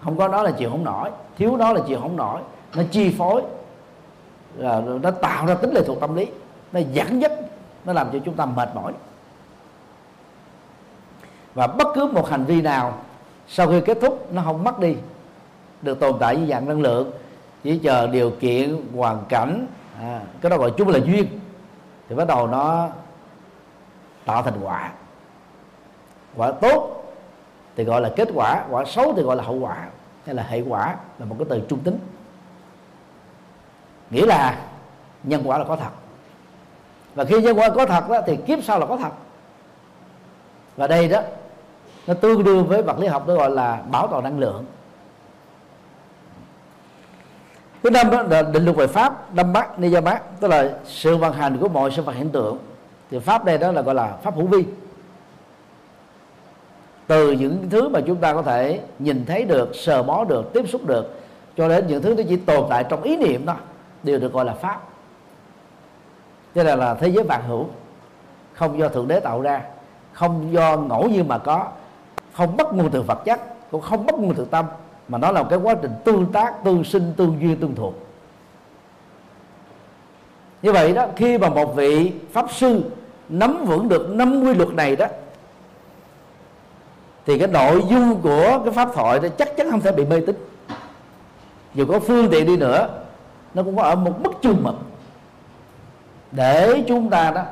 Không có đó là chịu không nổi thiếu đó là chịu không nổi. Nó chi phối là nó tạo ra tính lệ thuộc tâm lý. Nó dẫn dắt nó làm cho chúng ta mệt mỏi. Và bất cứ một hành vi nào sau khi kết thúc nó không mất đi được tồn tại dưới dạng năng lượng. Chỉ chờ điều kiện hoàn cảnh à, cái đó gọi chung là duyên. Thì bắt đầu nó tạo thành quả. Quả tốt thì gọi là kết quả quả xấu thì gọi là hậu quả hay là hệ quả là một cái từ trung tính. Nghĩa là nhân quả là có thật. Và khi nhân quả có thật đó, thì kiếp sau là có thật. Và đây đó nó tương đương với vật lý học nó gọi là bảo toàn năng lượng. Thứ năm đó là định luật về pháp năm mắt ni mát tức là sự vận hành của mọi sự vật hiện tượng thì pháp đây đó là gọi là pháp hữu vi. Từ những thứ mà chúng ta có thể nhìn thấy được, sờ mó được, tiếp xúc được, cho đến những thứ nó chỉ tồn tại trong ý niệm đó, đều được gọi là pháp. Cho nên là thế giới vạn hữu, không do thượng đế tạo ra, không do ngẫu nhiên mà có, không bắt nguồn từ vật chất, cũng không bắt nguồn từ tâm, mà nó là một cái quá trình tương tác, tương sinh, tương duyên, tương thuộc. Như vậy đó, khi mà một vị pháp sư nắm vững được năm quy luật này đó, thì cái nội dung của cái pháp thoại đó chắc chắn không thể bị mê tín. Dù có phương tiện đi nữa, nó cũng có ở một mức chung mực. Để chúng ta đó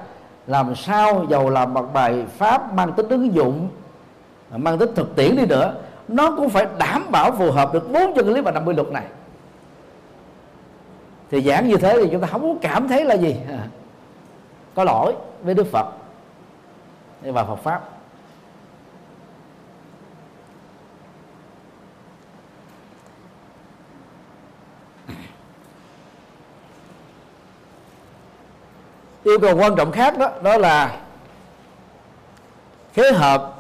làm sao giàu làm một bài pháp mang tính ứng dụng, mang tính thực tiễn đi nữa, nó cũng phải đảm bảo phù hợp được bốn chân lý và năm mươi luật này. Thì giảng như thế thì chúng ta không có cảm thấy là gì. [laughs] Có lỗi với đức phật, và phật pháp. Yêu cầu quan trọng khác đó đó là phối hợp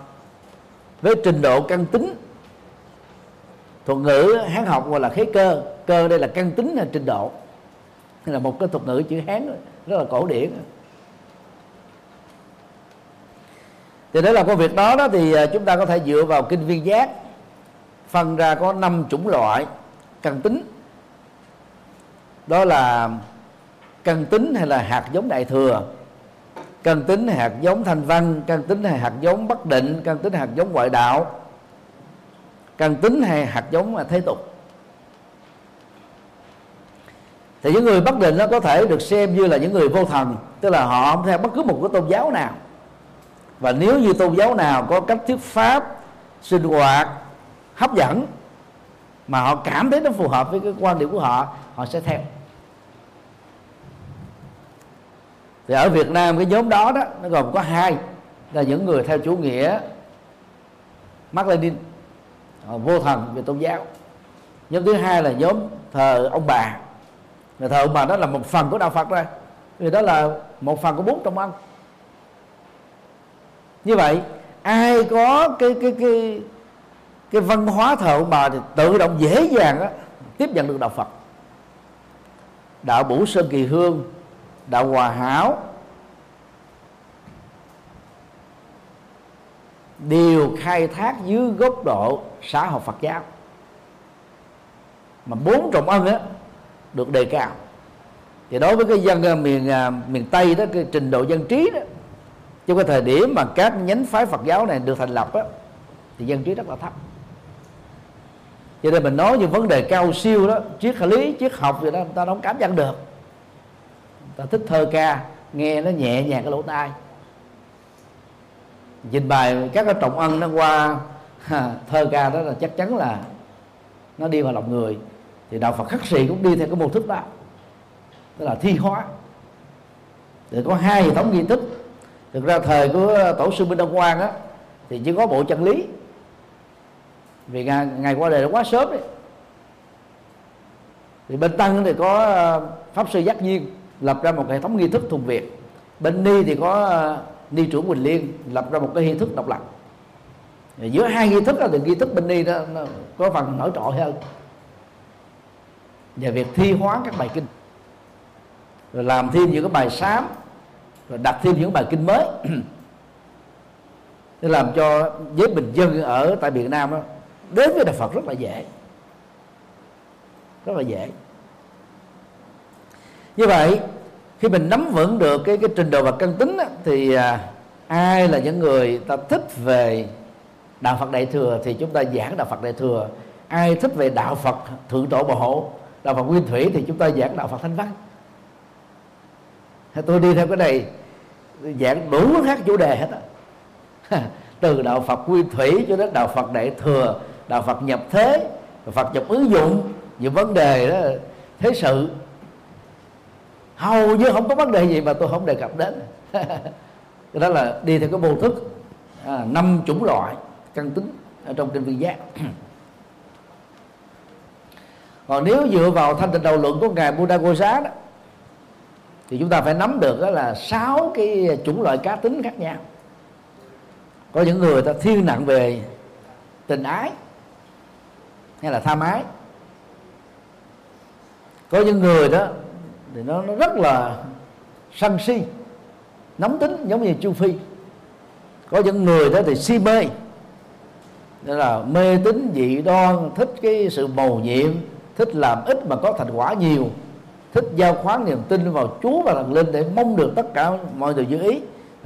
với trình độ căn tính. Thuật ngữ hán học gọi là khế cơ. Cơ đây là căn tính là trình độ. Là một cái thuật ngữ chữ hán, rất là cổ điển. Thì để làm công việc đó đó, thì à, chúng ta có thể dựa vào kinh viên giác, phân ra có năm chủng loại căn tính. Đó là căn tính hay là hạt giống đại thừa, căn tính hạt giống thanh văn, căn tính hay hạt giống bất định, căn tính hạt giống ngoại đạo, căn tính hay hạt giống à, thế tục. Thì những người bất định nó có thể được xem như là những người vô thần, tức là họ không theo bất cứ một cái tôn giáo nào và nếu như tôn giáo nào có cách thuyết pháp, sinh hoạt hấp dẫn mà họ cảm thấy nó phù hợp với cái quan điểm của họ họ sẽ theo. Thì ở Việt Nam cái nhóm đó đó, nó gồm có hai là những người theo chủ nghĩa Mark Lenin vô thần về tôn giáo. Nhóm thứ hai là nhóm thờ ông bà. Người thờ ông bà đó là một phần của đạo Phật rồi vì đó là một phần của bốn trong ông như vậy ai có cái cái cái cái văn hóa thờ ông bà thì tự động dễ dàng đó, tiếp nhận được đạo Phật. Đạo Bủ Sơn Kỳ Hương đạo Hòa Hảo đều khai thác dưới góc độ xã hội Phật giáo. Mà bốn trọng ân á được đề cao. Thì đối với cái dân à, miền à, miền tây đó cái trình độ dân trí đó trong cái thời điểm mà các nhánh phái Phật giáo này được thành lập á, thì dân trí rất là thấp. Cho nên mình nói những vấn đề cao siêu đó, triết lý, triết học gì đó, người ta không cảm nhận được. Người ta thích thơ ca, nghe nó nhẹ nhàng cái lỗ tai. Trình bày các cái trọng ân nó qua thơ ca đó là chắc chắn là nó đi vào lòng người. Thì đạo Phật khắc sĩ cũng đi theo cái mô thức đó. Tức là thi hóa. Để có hai hệ thống nghi thức thực ra thời của tổ sư minh đông quang á thì chỉ có bộ chân lý. Vì ngày, ngày qua đời nó quá sớm đấy. Thì bên tăng thì có ờ, pháp sư giác nhiên lập ra một hệ thống nghi thức thuần việt. Bên ni thì có ờ, ni trưởng quỳnh liên lập ra một cái nghi thức độc lập. Thì giữa hai nghi thức đó thì nghi thức bên ni đó nó có phần nổi trội hơn. Về việc thi hóa các bài kinh. Rồi làm thêm những cái bài sám rồi đặt thêm những bài kinh mới. Để làm cho giới bình dân ở tại Việt Nam đó, đến với đạo Phật rất là dễ. Rất là dễ. Như vậy khi mình nắm vững được cái cái trình độ và căn tính đó, thì à, ai là những người ta thích về đạo Phật Đại thừa thì chúng ta giảng đạo Phật Đại thừa. Ai thích về đạo Phật thượng tổ bảo hộ đạo Phật nguyên thủy thì chúng ta giảng đạo Phật thanh văn. Tôi đi theo cái này giảng đủ các chủ đề hết á. [laughs] Từ đạo Phật nguyên thủy cho đến đạo Phật đại thừa đạo Phật nhập thế Phật nhập ứng dụng những vấn đề đó thế sự. Hầu như không có vấn đề gì mà tôi không đề cập đến. [laughs] Đó là đi theo cái mô thức à, năm chủng loại căn tính ở trong kinh viên giác. [clears throat] Còn nếu dựa vào thanh tịnh đầu luận của ngài Buddha Gosa đó thì chúng ta phải nắm được đó là sáu cái chủng loại cá tính khác nhau. Có những người ta thiên nặng về tình ái hay là tham ái. Có những người đó thì nó, nó rất là sân si nóng tính giống như chu phi. Có những người đó thì si mê đó là mê tín dị đoan thích cái sự mầu nhiệm thích làm ít mà có thành quả nhiều thích giao khoán niềm tin vào Chúa và thần linh để mong được tất cả mọi điều như ý.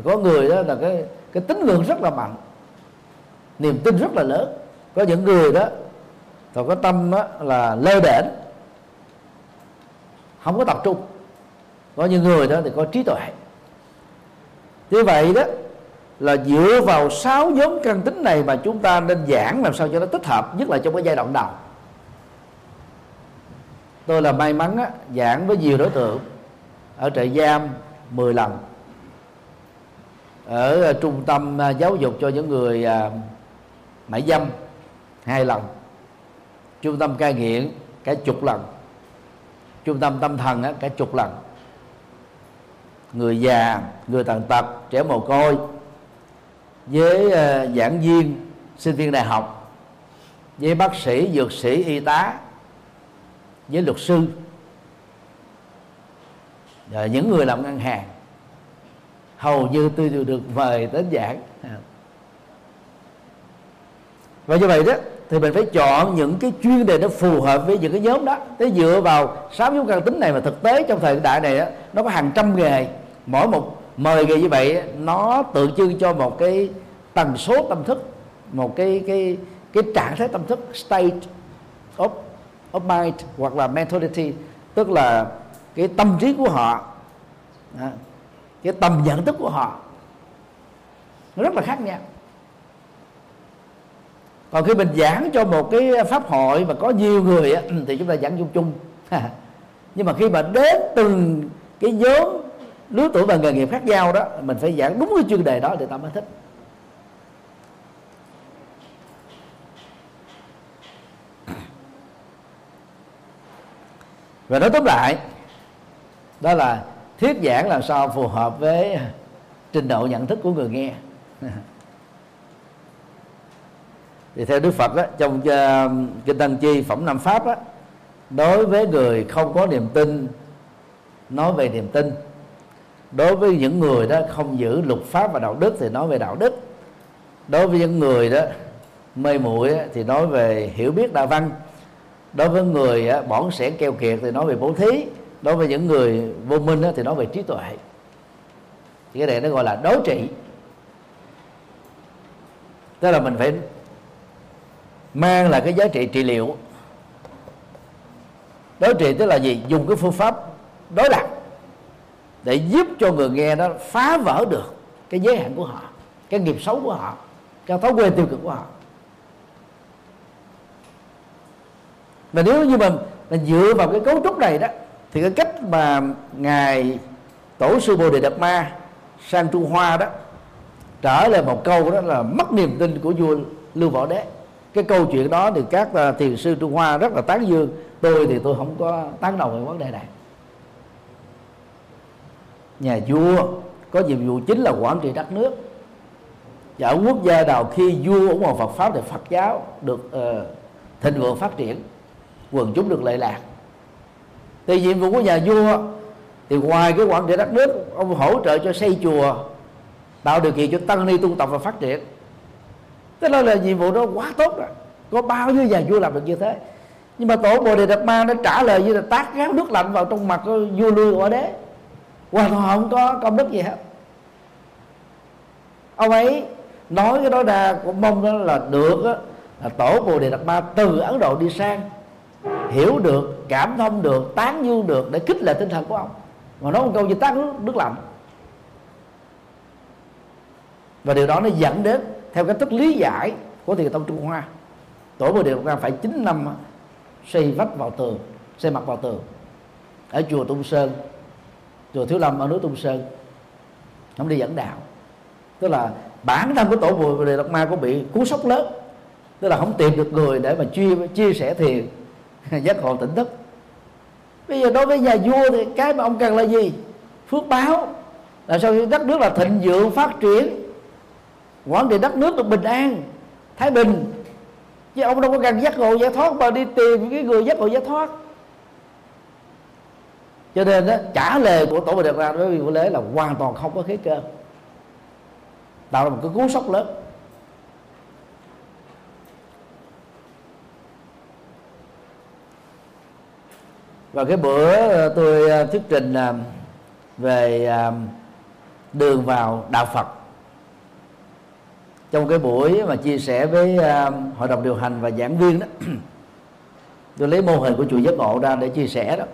Có người đó là cái cái tính ngưỡng rất là mạnh, niềm tin rất là lớn. Có những người đó thì có tâm đó là lơ đễnh, không có tập trung. Có những người đó thì có trí tuệ. Như vậy đó, là dựa vào sáu nhóm căn tính này mà chúng ta nên giảng làm sao cho nó tích hợp, nhất là trong cái giai đoạn đầu tôi là may mắn á, giảng với nhiều đối tượng ở trại giam 10 lần. Ở à, trung tâm à, giáo dục cho những người à, mại dâm hai lần. Trung tâm cai nghiện cả chục lần. Trung tâm tâm thần á, cả chục lần. Người già người tàn tật trẻ mồ côi. Với à, giảng viên sinh viên đại học. Với bác sĩ dược sĩ y tá với luật sư. Và những người làm ngân hàng hầu như tôi đều được mời đến giảng. Và như vậy đó thì mình phải chọn những cái chuyên đề nó phù hợp với những cái nhóm đó. Thế dựa vào sáu nhóm căn tính này mà thực tế trong thời đại này đó, nó có hàng trăm nghề. Mỗi một mời nghề như vậy nó tượng trưng cho một cái tần số tâm thức một cái cái cái trạng thái tâm thức state of of mind hoặc là mentality, tức là cái tâm trí của họ à, cái tầm nhận thức của họ. Nó rất là khác nhau. Còn khi mình giảng cho một cái pháp hội mà có nhiều người thì chúng ta giảng chung chung. [laughs] Nhưng mà khi mà đến từng cái nhóm lứa tuổi và nghề nghiệp khác nhau đó, mình phải giảng đúng cái chuyên đề đó thì ta mới thích. Và nói tóm lại đó là thuyết giảng làm sao phù hợp với trình độ nhận thức của người nghe. Thì theo Đức Phật đó, trong uh, kinh Tăng Chi phẩm Nam Pháp đó, đối với người không có niềm tin nói về niềm tin. Đối với những người đó không giữ luật pháp và đạo đức thì nói về đạo đức. Đối với những người đó mê muội thì nói về hiểu biết đạo văn đối với người bỏng sẻn keo kiệt thì nói về bố thí, đối với những người vô minh thì nói về trí tuệ. Thì cái này nó gọi là đối trị. Tức là mình phải mang là cái giá trị trị liệu. Đối trị tức là gì? Dùng cái phương pháp đối lập để giúp cho người nghe đó phá vỡ được cái giới hạn của họ, cái nghiệp xấu của họ, cái thói quen tiêu cực của họ. Và nếu như mình, mình dựa vào cái cấu trúc này đó thì cái cách mà ngài tổ sư bồ đề đạt ma sang trung hoa đó trở lại một câu đó là mất niềm tin của vua lưu võ đế. Cái câu chuyện đó thì các à, thiền sư trung hoa rất là tán dương. Tôi thì tôi không có tán đồng về vấn đề này. Nhà vua có nhiệm vụ chính là quản trị đất nước. Và ở quốc gia nào khi vua ủng hộ Phật pháp thì Phật giáo được uh, thịnh vượng phát triển quần chúng được lệ lạc. Thì nhiệm vụ của nhà vua thì ngoài cái quản trị đất nước, ông hỗ trợ cho xây chùa, tạo điều kiện cho tăng ni tu tập và phát triển. Thế đó là nhiệm vụ đó quá tốt rồi. Có bao nhiêu nhà vua làm được như thế? Nhưng mà tổ bồ đề đạt ma đã trả lời như là tát gáo nước lạnh vào trong mặt của vua lưu quả đế. Hoàn toàn không có công đức gì hết. Ông ấy nói cái đó ra của mong đó là được là tổ bồ đề đạt ma từ ấn độ đi sang hiểu được cảm thông được tán dương được để kích lệ tinh thần của ông. Mà nói một câu gì tát nước, nước lạnh và điều đó nó dẫn đến theo cách thức lý giải của thiền tông trung hoa tổ bồ đề đạt ma phải 9 năm xây vách vào tường xây mặt vào tường. Ở chùa Tung Sơn chùa Thiếu Lâm ở núi Tung Sơn không đi dẫn đạo. Tức là bản thân của tổ bồ đề đạt ma cũng bị cú sốc lớn. Tức là không tìm được người để mà chia chia sẻ thiền. [laughs] giác ngộ tỉnh thức. Bây giờ đối với nhà vua thì cái mà ông cần là gì? Phước báo. Là sao đất nước là thịnh vượng, phát triển quản trị đất nước được bình an, thái bình. Chứ ông đâu có cần giác ngộ giải thoát mà đi tìm cái người giác ngộ giải thoát. Cho nên đó trả lời của tổ bồ đề ra với vị của lễ là hoàn toàn không có khế cơ. Tạo ra một cái cú sốc lớn. Và cái bữa ờ, tôi ờ, thuyết trình ờ, về đường vào đạo Phật. Trong cái buổi mà chia sẻ với hội đồng điều hành và giảng viên đó, [clears throat] tôi lấy mô hình của chùa giác ngộ ra để chia sẻ đó.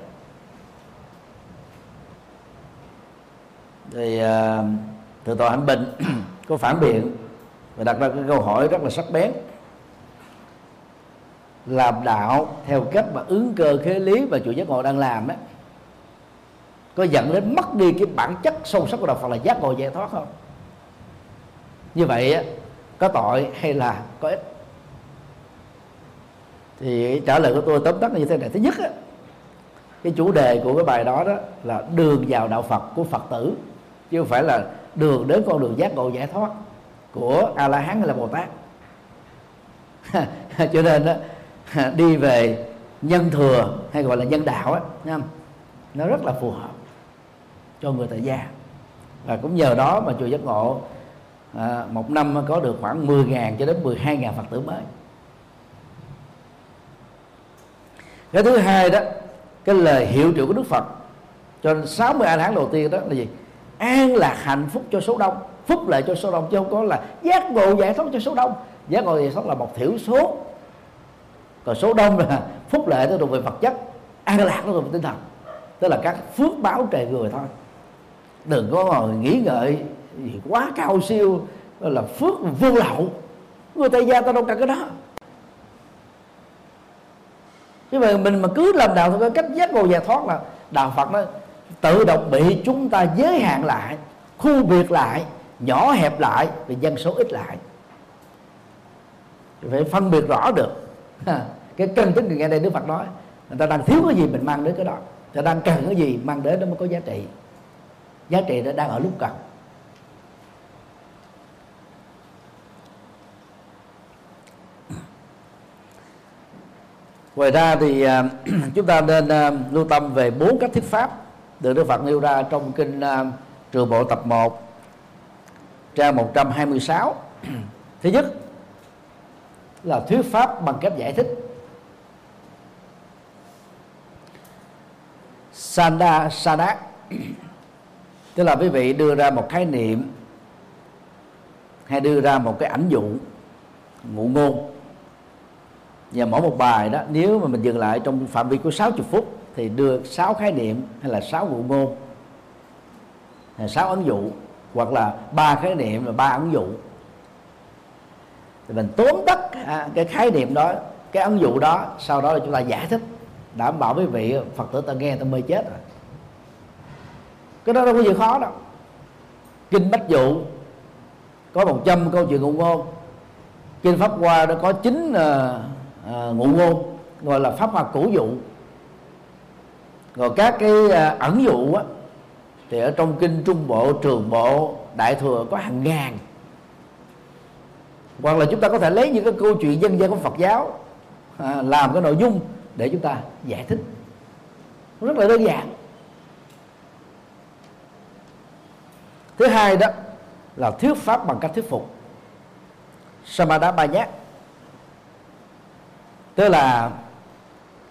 Thì thượng tọa hạnh bình [clears throat] có phản biện và đặt ra cái câu hỏi rất là sắc bén làm đạo theo cách mà ứng cơ khế lý và chủ giác ngộ đang làm á, có dẫn đến mất đi cái bản chất sâu sắc của đạo Phật là giác ngộ giải thoát không? Như vậy có tội hay là có ích? Thì trả lời của tôi tóm tắt như thế này. Thứ nhất cái chủ đề của cái bài đó đó là đường vào đạo Phật của Phật tử, chứ không phải là đường đến con đường giác ngộ giải thoát của a la hán hay là bồ tát. [laughs] Cho nên đó đi về nhân thừa hay gọi là nhân đạo á nó rất là phù hợp cho người tại gia. Và cũng nhờ đó mà chùa giác ngộ à, một năm có được khoảng 10.000 cho đến 12.000 phật tử mới. Cái thứ hai đó cái lời hiệu triệu của đức phật cho 60 a tháng đầu tiên đó là gì? An lạc hạnh phúc cho số đông phúc lợi cho số đông chứ không có là giác ngộ giải thoát cho số đông. Giác ngộ giải thoát là một thiểu số còn số đông là phúc lệ nó thuộc về vật chất, an lạc nó thuộc về tinh thần. Tức là các phước báo trời người thôi. Đừng có ngồi nghĩ ngợi gì quá cao siêu là phước vô lậu. Người tây gia ta đâu cần cái đó. Chứ mà mình mà cứ làm đạo theo cách giác ngộ giải thoát là đạo phật nó tự động bị chúng ta giới hạn lại, khu biệt lại, nhỏ hẹp lại và dân số ít lại. Phải phân biệt rõ được cái cần tính nghe đây đức phật nói, người ta đang thiếu cái gì mình mang đến cái đó. Người ta đang cần cái gì mang đến nó mới có giá trị. Giá trị nó đang ở lúc cần. Ngoài ra thì à, [clears throat] chúng ta nên à, lưu tâm về bốn cách thuyết pháp được Đức Phật nêu ra trong kinh à, Trường Bộ tập 1 trang 126 [clears throat] thứ nhất là thuyết pháp bằng cách giải thích. Sanda Sadak [clears throat] tức là quý vị đưa ra một khái niệm hay đưa ra một cái ảnh dụ, ngụ ngôn. Và mỗi một bài đó, nếu mà mình dừng lại trong phạm vi của 60 phút, thì đưa 6 khái niệm hay là 6 ngụ ngôn, hay 6 ấn dụ, hoặc là ba khái niệm và ba ấn dụ thì mình tóm tắt cái à, khái niệm đó cái ứng dụng đó sau đó là chúng ta giải thích đảm bảo với vị phật tử ta nghe ta mê chết rồi. Cái đó đâu có gì khó đâu. Kinh bách dụ có một trăm câu chuyện ngụ ngôn. Kinh pháp hoa đã có chín uh, uh, ngụ ngôn gọi là pháp hoa Cổ dụ. Rồi các cái uh, ẩn dụ á thì ở trong kinh trung bộ trường bộ đại thừa có hàng ngàn hoặc là chúng ta có thể lấy những cái câu chuyện dân gian của Phật giáo à, làm cái nội dung để chúng ta giải thích. Rất là đơn giản. Thứ hai đó là thuyết pháp bằng cách thuyết phục. Samadha ba nhát. Tức là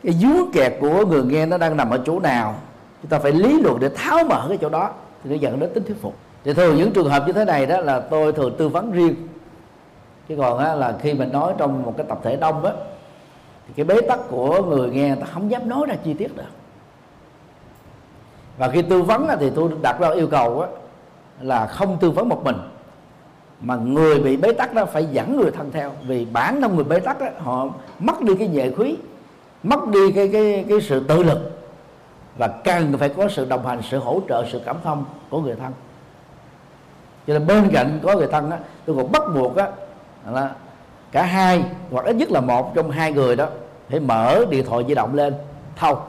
cái dướng kẹt của người nghe nó đang nằm ở chỗ nào chúng ta phải lý luận để tháo mở cái chỗ đó thì nó dẫn đến tính thuyết phục. Thì thường những trường hợp như thế này đó là tôi thường tư vấn riêng chứ còn á, là khi mình nói trong một cái tập thể đông á thì cái bế tắc của người nghe ta không dám nói ra chi tiết được. Và khi tư vấn á, thì tôi đặt ra yêu cầu á, là không tư vấn một mình mà người bị bế tắc đó phải dẫn người thân theo. Vì bản thân người bế tắc đó, họ mất đi cái nhệ khí mất đi cái cái cái sự tự lực và cần phải có sự đồng hành sự hỗ trợ sự cảm thông của người thân. Cho nên bên cạnh có người thân á tôi còn bắt buộc á là cả hai, hoặc ít nhất là một trong hai người đó, phải mở điện thoại di động lên. Thâu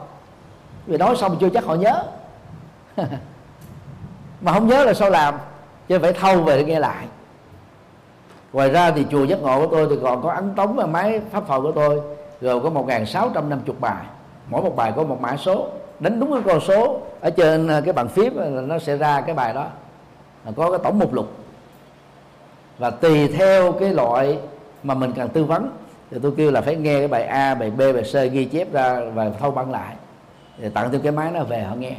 vì nói xong chưa chắc họ nhớ. [laughs] Mà không nhớ là sao làm? Cho phải thâu về để nghe lại. Ngoài ra thì chùa giác ngộ của tôi thì còn có ấn tống và máy pháp phò của tôi rồi có một sáu trăm năm chục bài. Mỗi một bài có một mã số. Đánh đúng cái con số ở trên à, cái bàn phím là nó sẽ ra cái bài đó. Có cái tổng mục lục và tùy theo cái loại mà mình cần tư vấn thì tôi kêu là phải nghe cái bài A, bài B, bài C ghi chép ra và thâu băng lại. Thì tặng cho cái máy nó về họ nghe.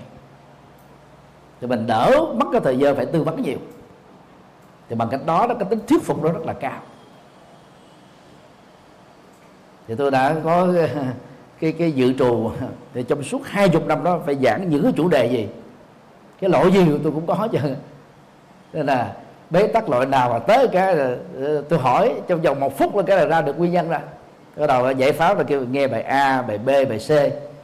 Thì mình đỡ mất cái thời gian phải tư vấn nhiều. Thì bằng cách đó nó cái tính thuyết phục nó rất là cao. Thì tôi đã có cái cái, cái dự trù thì trong suốt hai chục năm đó phải giảng những cái chủ đề gì. Cái lỗi gì tôi cũng có chứ. Nên là bế tắc loại nào mà tới cái là tôi hỏi, trong vòng một phút là cái là ra được nguyên nhân ra. Bắt đầu là giải pháp là kêu nghe bài A, bài B, bài C.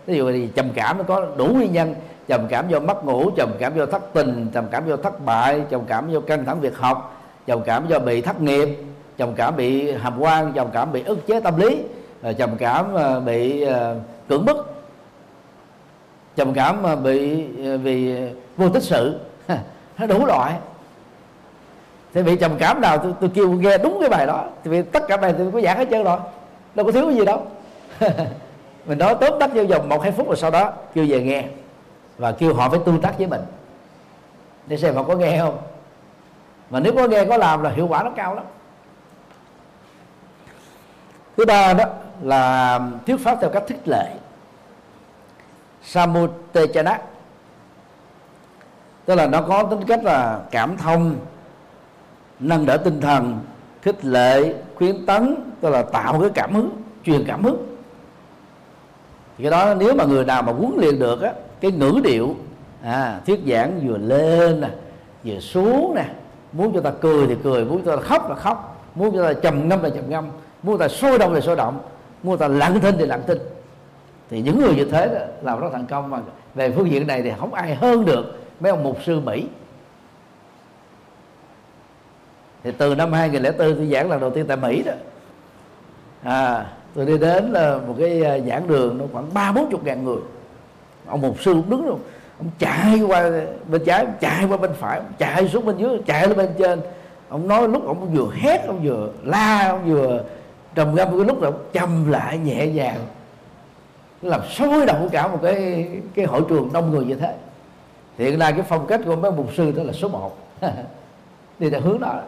Ví dụ thì trầm cảm nó có đủ nguyên nhân. Trầm cảm do mất ngủ, trầm cảm do thất tình, trầm cảm do thất bại, trầm cảm do căng thẳng việc học, trầm cảm do bị thất nghiệp, trầm cảm bị hàm quan, trầm cảm bị ức chế tâm lý trầm cảm ờ, bị cưỡng bức. Trầm cảm bị vì vô tích sự. [laughs] Nó đủ loại thì bị trầm cảm nào tôi, tôi kêu nghe đúng cái bài đó. Thì vì tất cả bài tôi có giảng hết trơn rồi. Đâu có thiếu cái gì đâu. [laughs] Mình nói tóm tắt vô vòng một hai phút rồi sau đó kêu về nghe. Và kêu họ phải tương tác với mình. Để xem họ có nghe không. Mà nếu có nghe có làm là hiệu quả nó cao lắm. Thứ ba đó là thuyết pháp theo cách thích lệ. Samutechana. Tức là nó có tính cách là cảm thông nâng đỡ tinh thần khích lệ khuyến tấn tức là tạo cái cảm hứng truyền cảm hứng. Thì cái đó nếu mà người nào mà huấn luyện được á cái ngữ điệu à, thuyết giảng vừa lên nè vừa xuống nè muốn cho ta cười thì cười muốn cho ta khóc là khóc muốn cho ta trầm ngâm là trầm ngâm muốn ta sôi động thì sôi động muốn ta lặng thinh thì lặng thinh. Thì những người như thế đó làm rất thành công mà về phương diện này thì không ai hơn được mấy ông mục sư mỹ. Thì từ năm 2004 tôi giảng lần đầu tiên tại Mỹ đó. À tôi đi đến là một cái à, giảng đường nó khoảng ba bốn chục ngàn người. Ông mục sư đứng luôn, ông chạy qua bên trái chạy qua bên phải chạy xuống bên dưới chạy lên bên trên. Ông nói lúc ông vừa hét ông vừa la ông vừa trầm ngâm cái lúc là ông trầm lại nhẹ nhàng. Làm sôi động cả một cái cái hội trường đông người như thế. Hiện nay cái phong cách của mấy mục sư đó là số 1 [laughs] đi theo hướng đó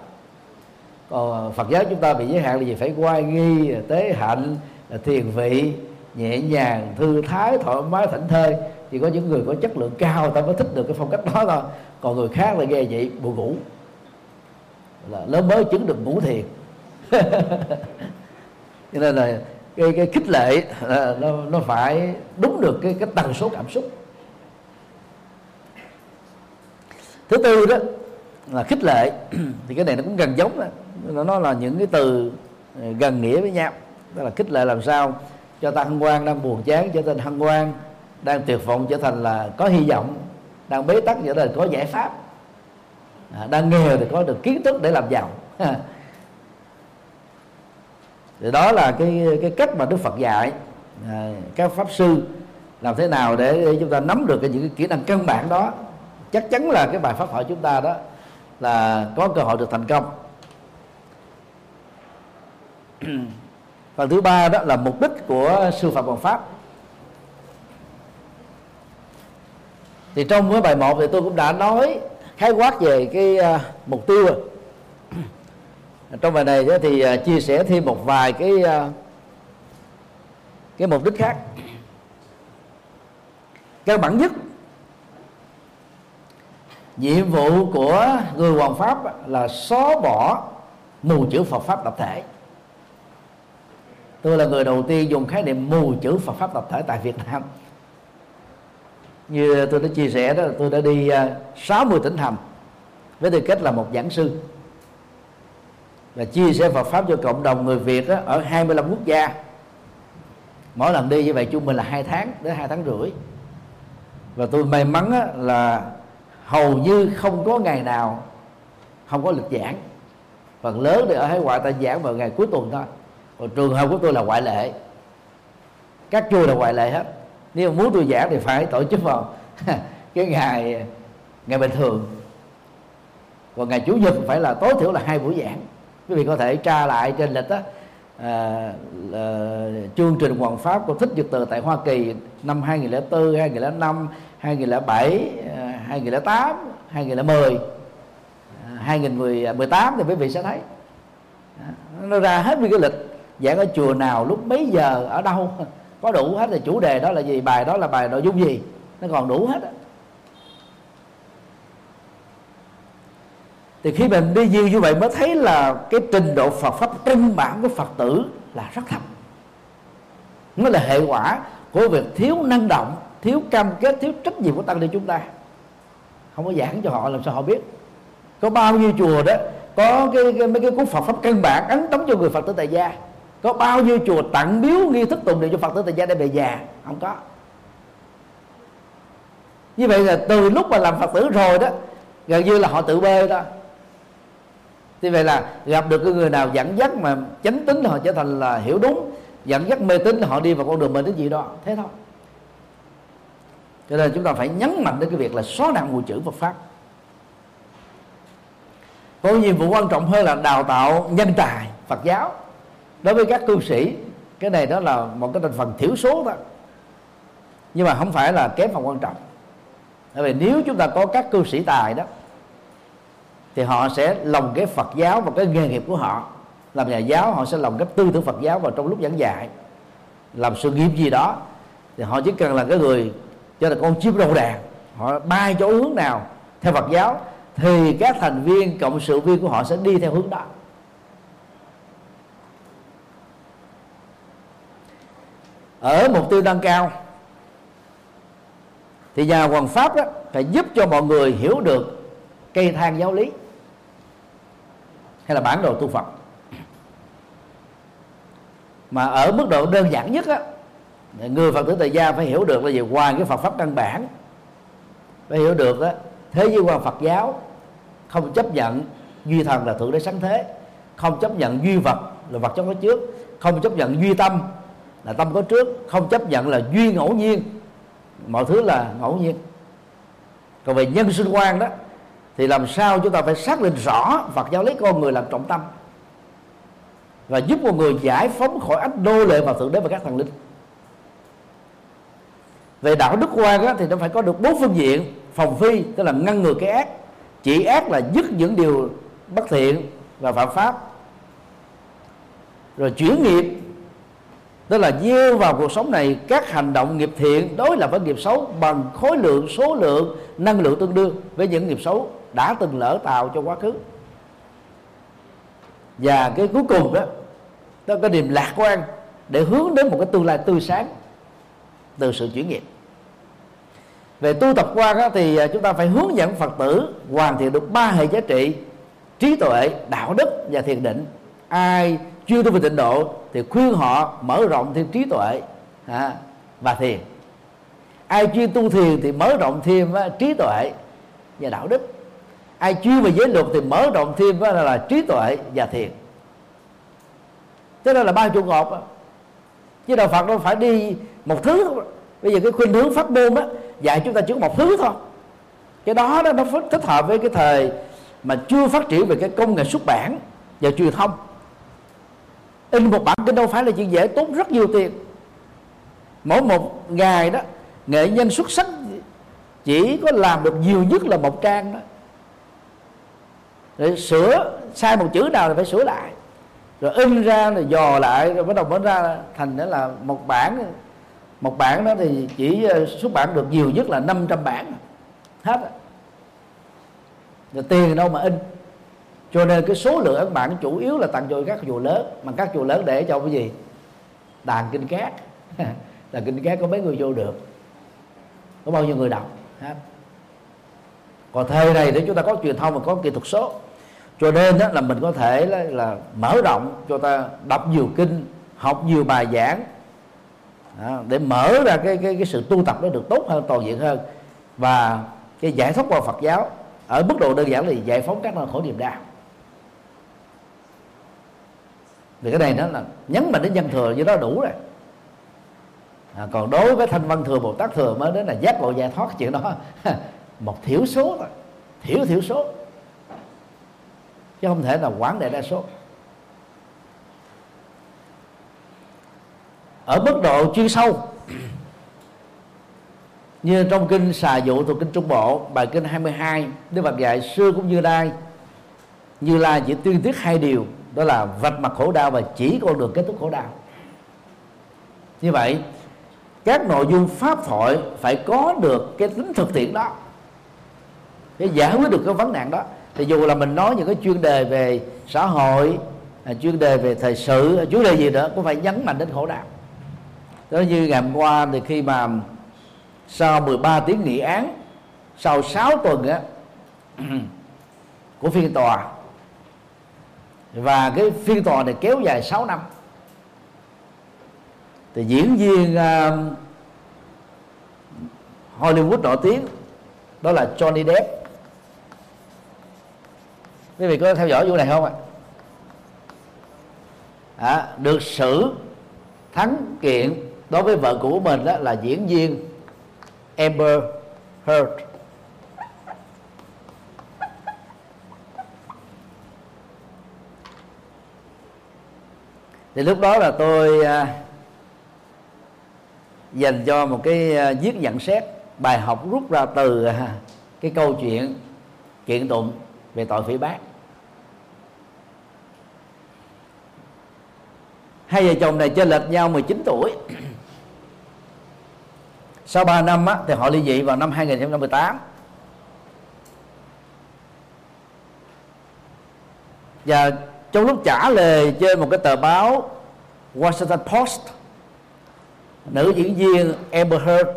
còn Phật giáo chúng ta bị giới hạn là gì? Phải quay nghi, tế hạnh, thiền vị, nhẹ nhàng, thư thái, thoải mái, thảnh thơi. Chỉ có những người có chất lượng cao ta mới thích được cái phong cách đó thôi. Còn người khác là nghe vậy, buồn ngủ. Là lớn mới chứng được ngủ thiền [laughs] cho nên là cái cái khích lệ, là nó nó phải đúng được cái cái tần số cảm xúc. Thứ tư đó là khích lệ. [clears throat] Thì cái này nó cũng gần giống đó nó là những cái từ ờ, gần nghĩa với nhau. Đó là khích lệ làm sao cho ta hân hoan đang buồn chán trở thành hân hoan đang tuyệt vọng trở thành là có hy vọng đang bế tắc trở thành có giải pháp. À, đang nghèo thì có được kiến thức để làm giàu. [laughs] Thì đó là cái cái cách mà Đức Phật dạy à, các pháp sư làm thế nào để, để chúng ta nắm được cái những cái kỹ năng căn bản đó. Chắc chắn là cái bài pháp thoại chúng ta đó là có cơ hội được thành công. [clears throat] phần thứ ba đó là mục đích của sư phạm bằng pháp. Thì trong cái bài một thì tôi cũng đã nói khái quát về cái uh, mục tiêu rồi. [clears throat] Trong bài này thì uh, chia sẻ thêm một vài cái uh, cái mục đích khác. Căn bản nhất nhiệm vụ của người hoàng pháp là xóa bỏ mù chữ Phật pháp tập thể tôi là người đầu tiên dùng khái niệm mù chữ Phật pháp tập thể tại Việt Nam. Như tôi đã chia sẻ đó tôi đã đi à, 60 tỉnh thành với tư cách là một giảng sư. Và chia sẻ Phật pháp cho cộng đồng người Việt đó, ở 25 quốc gia. Mỗi lần đi như vậy chung mình là hai tháng đến hai tháng rưỡi. Và tôi may mắn là hầu như không có ngày nào không có lịch giảng. Phần lớn thì ở hải ngoại ta giảng vào ngày cuối tuần thôi còn trường hợp của tôi là ngoại lệ. Các chùa là ngoại lệ hết. Nếu muốn tôi giảng thì phải tổ chức vào [laughs] cái ngày ngày bình thường. Còn ngày chủ nhật phải là tối thiểu là hai buổi giảng. Quý vị có thể tra lại trên lịch đó à, à, chương trình hoàng pháp của thích nhật từ tại Hoa Kỳ năm 2004, 2005, 2007, 2008, 2010, 2018 thì quý vị sẽ thấy. Nó ra hết cái lịch giảng ở chùa nào lúc mấy giờ ở đâu? Có đủ hết là chủ đề đó là gì? Bài đó là bài nội dung gì? Nó còn đủ hết thì khi mình đi nhiều như vậy mới thấy là cái trình độ Phật pháp căn bản của Phật tử là rất thấp. Nó là hệ quả của việc thiếu năng động thiếu cam kết thiếu trách nhiệm của tăng ni chúng ta. Không có giảng cho họ làm sao họ biết? Có bao nhiêu chùa đó có cái, cái mấy cái cuốn Phật pháp căn bản ấn tống cho người Phật tử tại gia có bao nhiêu chùa tặng biếu nghi thức tụng niệm cho Phật tử tại gia để về già? Không có. Như vậy là từ lúc mà làm Phật tử rồi đó, gần như là họ tự bê đó. Như vậy là gặp được cái người nào dẫn dắt mà chánh tính họ trở thành là hiểu đúng, dẫn dắt mê tín họ đi vào con đường mê tín gì đó, thế thôi. Cho nên chúng ta phải nhấn mạnh đến cái việc là xóa nạn mù chữ Phật pháp. Có nhiệm vụ quan trọng hơn là đào tạo nhân tài Phật giáo đối với các cư sĩ, cái này đó là một cái thành phần thiểu số đó. Nhưng mà không phải là kém phần quan trọng. Bởi vì nếu chúng ta có các cư sĩ tài đó, thì họ sẽ lồng cái Phật giáo vào cái nghề nghiệp của họ. Làm nhà giáo, họ sẽ lồng cái tư tưởng Phật giáo vào trong lúc giảng dạy. Làm sự nghiệp gì đó, thì họ chỉ cần là cái người cho là con chim đầu đàn, họ bay chỗ hướng nào theo Phật giáo, thì các thành viên, cộng sự viên của họ sẽ đi theo hướng đó. Ở mục tiêu nâng cao. Thì nhà hoàng pháp đó phải giúp cho mọi người hiểu được cây thang giáo lý hay là bản đồ tu Phật. Mà ở mức độ đơn giản nhất á, người Phật tử tại gia phải hiểu được là gì? Ngoài cái Phật pháp căn bản. Phải hiểu được đó thế giới quan Phật giáo, không chấp nhận duy thần là thượng đế sáng thế, không chấp nhận duy vật là vật trong có trước, không chấp nhận duy tâm là tâm có trước không chấp nhận là duy ngẫu nhiên. Mọi thứ là ngẫu nhiên. Còn về nhân sinh quan đó thì làm sao chúng ta phải xác định rõ Phật giáo lấy con người làm trọng tâm và giúp con người giải phóng khỏi ách đô lệ và thượng đế và các thần linh. Về đạo đức quan đó, thì nó phải có được bốn phương diện. Phòng phi tức là ngăn ngừa cái ác chỉ ác là dứt những điều bất thiện và phạm pháp. Rồi chuyển nghiệp tức là gieo vào cuộc sống này các hành động nghiệp thiện đối lập với nghiệp xấu bằng khối lượng số lượng năng lượng tương đương với những nghiệp xấu đã từng lỡ tạo cho quá khứ. Và cái cuối cùng đó đó cái niềm lạc quan để hướng đến một cái tương lai tươi sáng từ sự chuyển nghiệp. Về tu tập quan đó, thì à, chúng ta phải hướng dẫn phật tử hoàn thiện được ba hệ giá trị trí tuệ đạo đức và thiền định. Ai chưa tu về tịnh độ thì khuyên họ mở rộng thêm trí tuệ à, và thiền. Ai chuyên tu thiền thì mở rộng thêm á, trí tuệ và đạo đức. Ai chuyên về giới luật thì mở rộng thêm á, là, là trí tuệ và thiền. Thế đó là ba trụ cột chứ đạo phật đâu phải đi một thứ bây giờ cái khuynh hướng pháp môn á dạy chúng ta chỉ có một thứ thôi. Cái đó đó nó thích hợp với cái thời mà chưa phát triển về cái công nghệ xuất bản và truyền thông in một bản kinh đâu phải là chuyện dễ tốn rất nhiều tiền. Mỗi một ngày đó, nghệ nhân xuất sắc chỉ có làm được nhiều nhất là một trang đó. Để sửa, sai một chữ nào thì phải sửa lại. Rồi in ra, rồi dò lại, rồi bắt đầu mới ra thành đó là một bản. Một bản đó thì chỉ ờ, xuất bản được nhiều nhất là 500 bản. Hết rồi tiền đâu mà in cho nên cái số lượng ấn bản chủ yếu là tặng cho các chùa lớn mà các chùa lớn để cho cái gì? Đàn kinh cát là [laughs] kinh cát có mấy người vô được. Có bao nhiêu người đọc? Hết còn thời này để chúng ta có truyền thông và có kỹ thuật số. Cho nên đó là mình có thể là, là mở rộng cho ta đọc nhiều kinh học nhiều bài giảng đó, để mở ra cái, cái cái sự tu tập nó được tốt hơn toàn diện hơn. Và cái giải thoát qua Phật giáo ở mức độ đơn giản là giải phóng các nỗi khổ niềm đau. Vì cái này nó là nhấn mạnh đến nhân thừa như đó đủ rồi. À, còn đối với thanh văn thừa bồ tát thừa mới đến là giác ngộ giải thoát [laughs] chuyện đó một thiểu số thôi thiểu thiểu số. Chứ không thể là quán đại đa số. Ở mức độ chuyên sâu [clears throat] như trong kinh xà dụ thuộc kinh trung bộ bài kinh 22 Đức Phật dạy xưa cũng như lai. Như lai chỉ tuyên thuyết hai điều đó là vạch mặt khổ đau và chỉ con đường kết thúc khổ đau. Như vậy, các nội dung pháp thoại phải có được cái tính thực tiễn đó. Để giải quyết được cái vấn nạn đó. Thì dù là mình nói những cái chuyên đề về xã hội à, chuyên đề về thời sự à, chuyên đề gì nữa cũng phải nhấn mạnh đến khổ đau. Đó như ngày hôm qua thì khi mà sau 13 tiếng nghị án, sau 6 tuần á, [clears throat] của phiên tòa và cái phiên tòa này kéo dài 6 năm. Thì diễn viên uh, Hollywood nổi tiếng đó là Johnny Depp. Quý vị có theo dõi vụ này không ạ? À, được xử thắng kiện đối với vợ của mình đó là diễn viên Amber Heard. Thì lúc đó là tôi à, dành cho một cái à, viết nhận xét bài học rút ra từ à, cái câu chuyện kiện tụng về tội phỉ bác. Hai vợ chồng này chơi lệch nhau 19 tuổi. [clears throat] Sau 3 năm á, thì họ ly dị vào năm 2018 và trong lúc trả lời trên một cái tờ báo Washington Post nữ diễn viên Amber Heard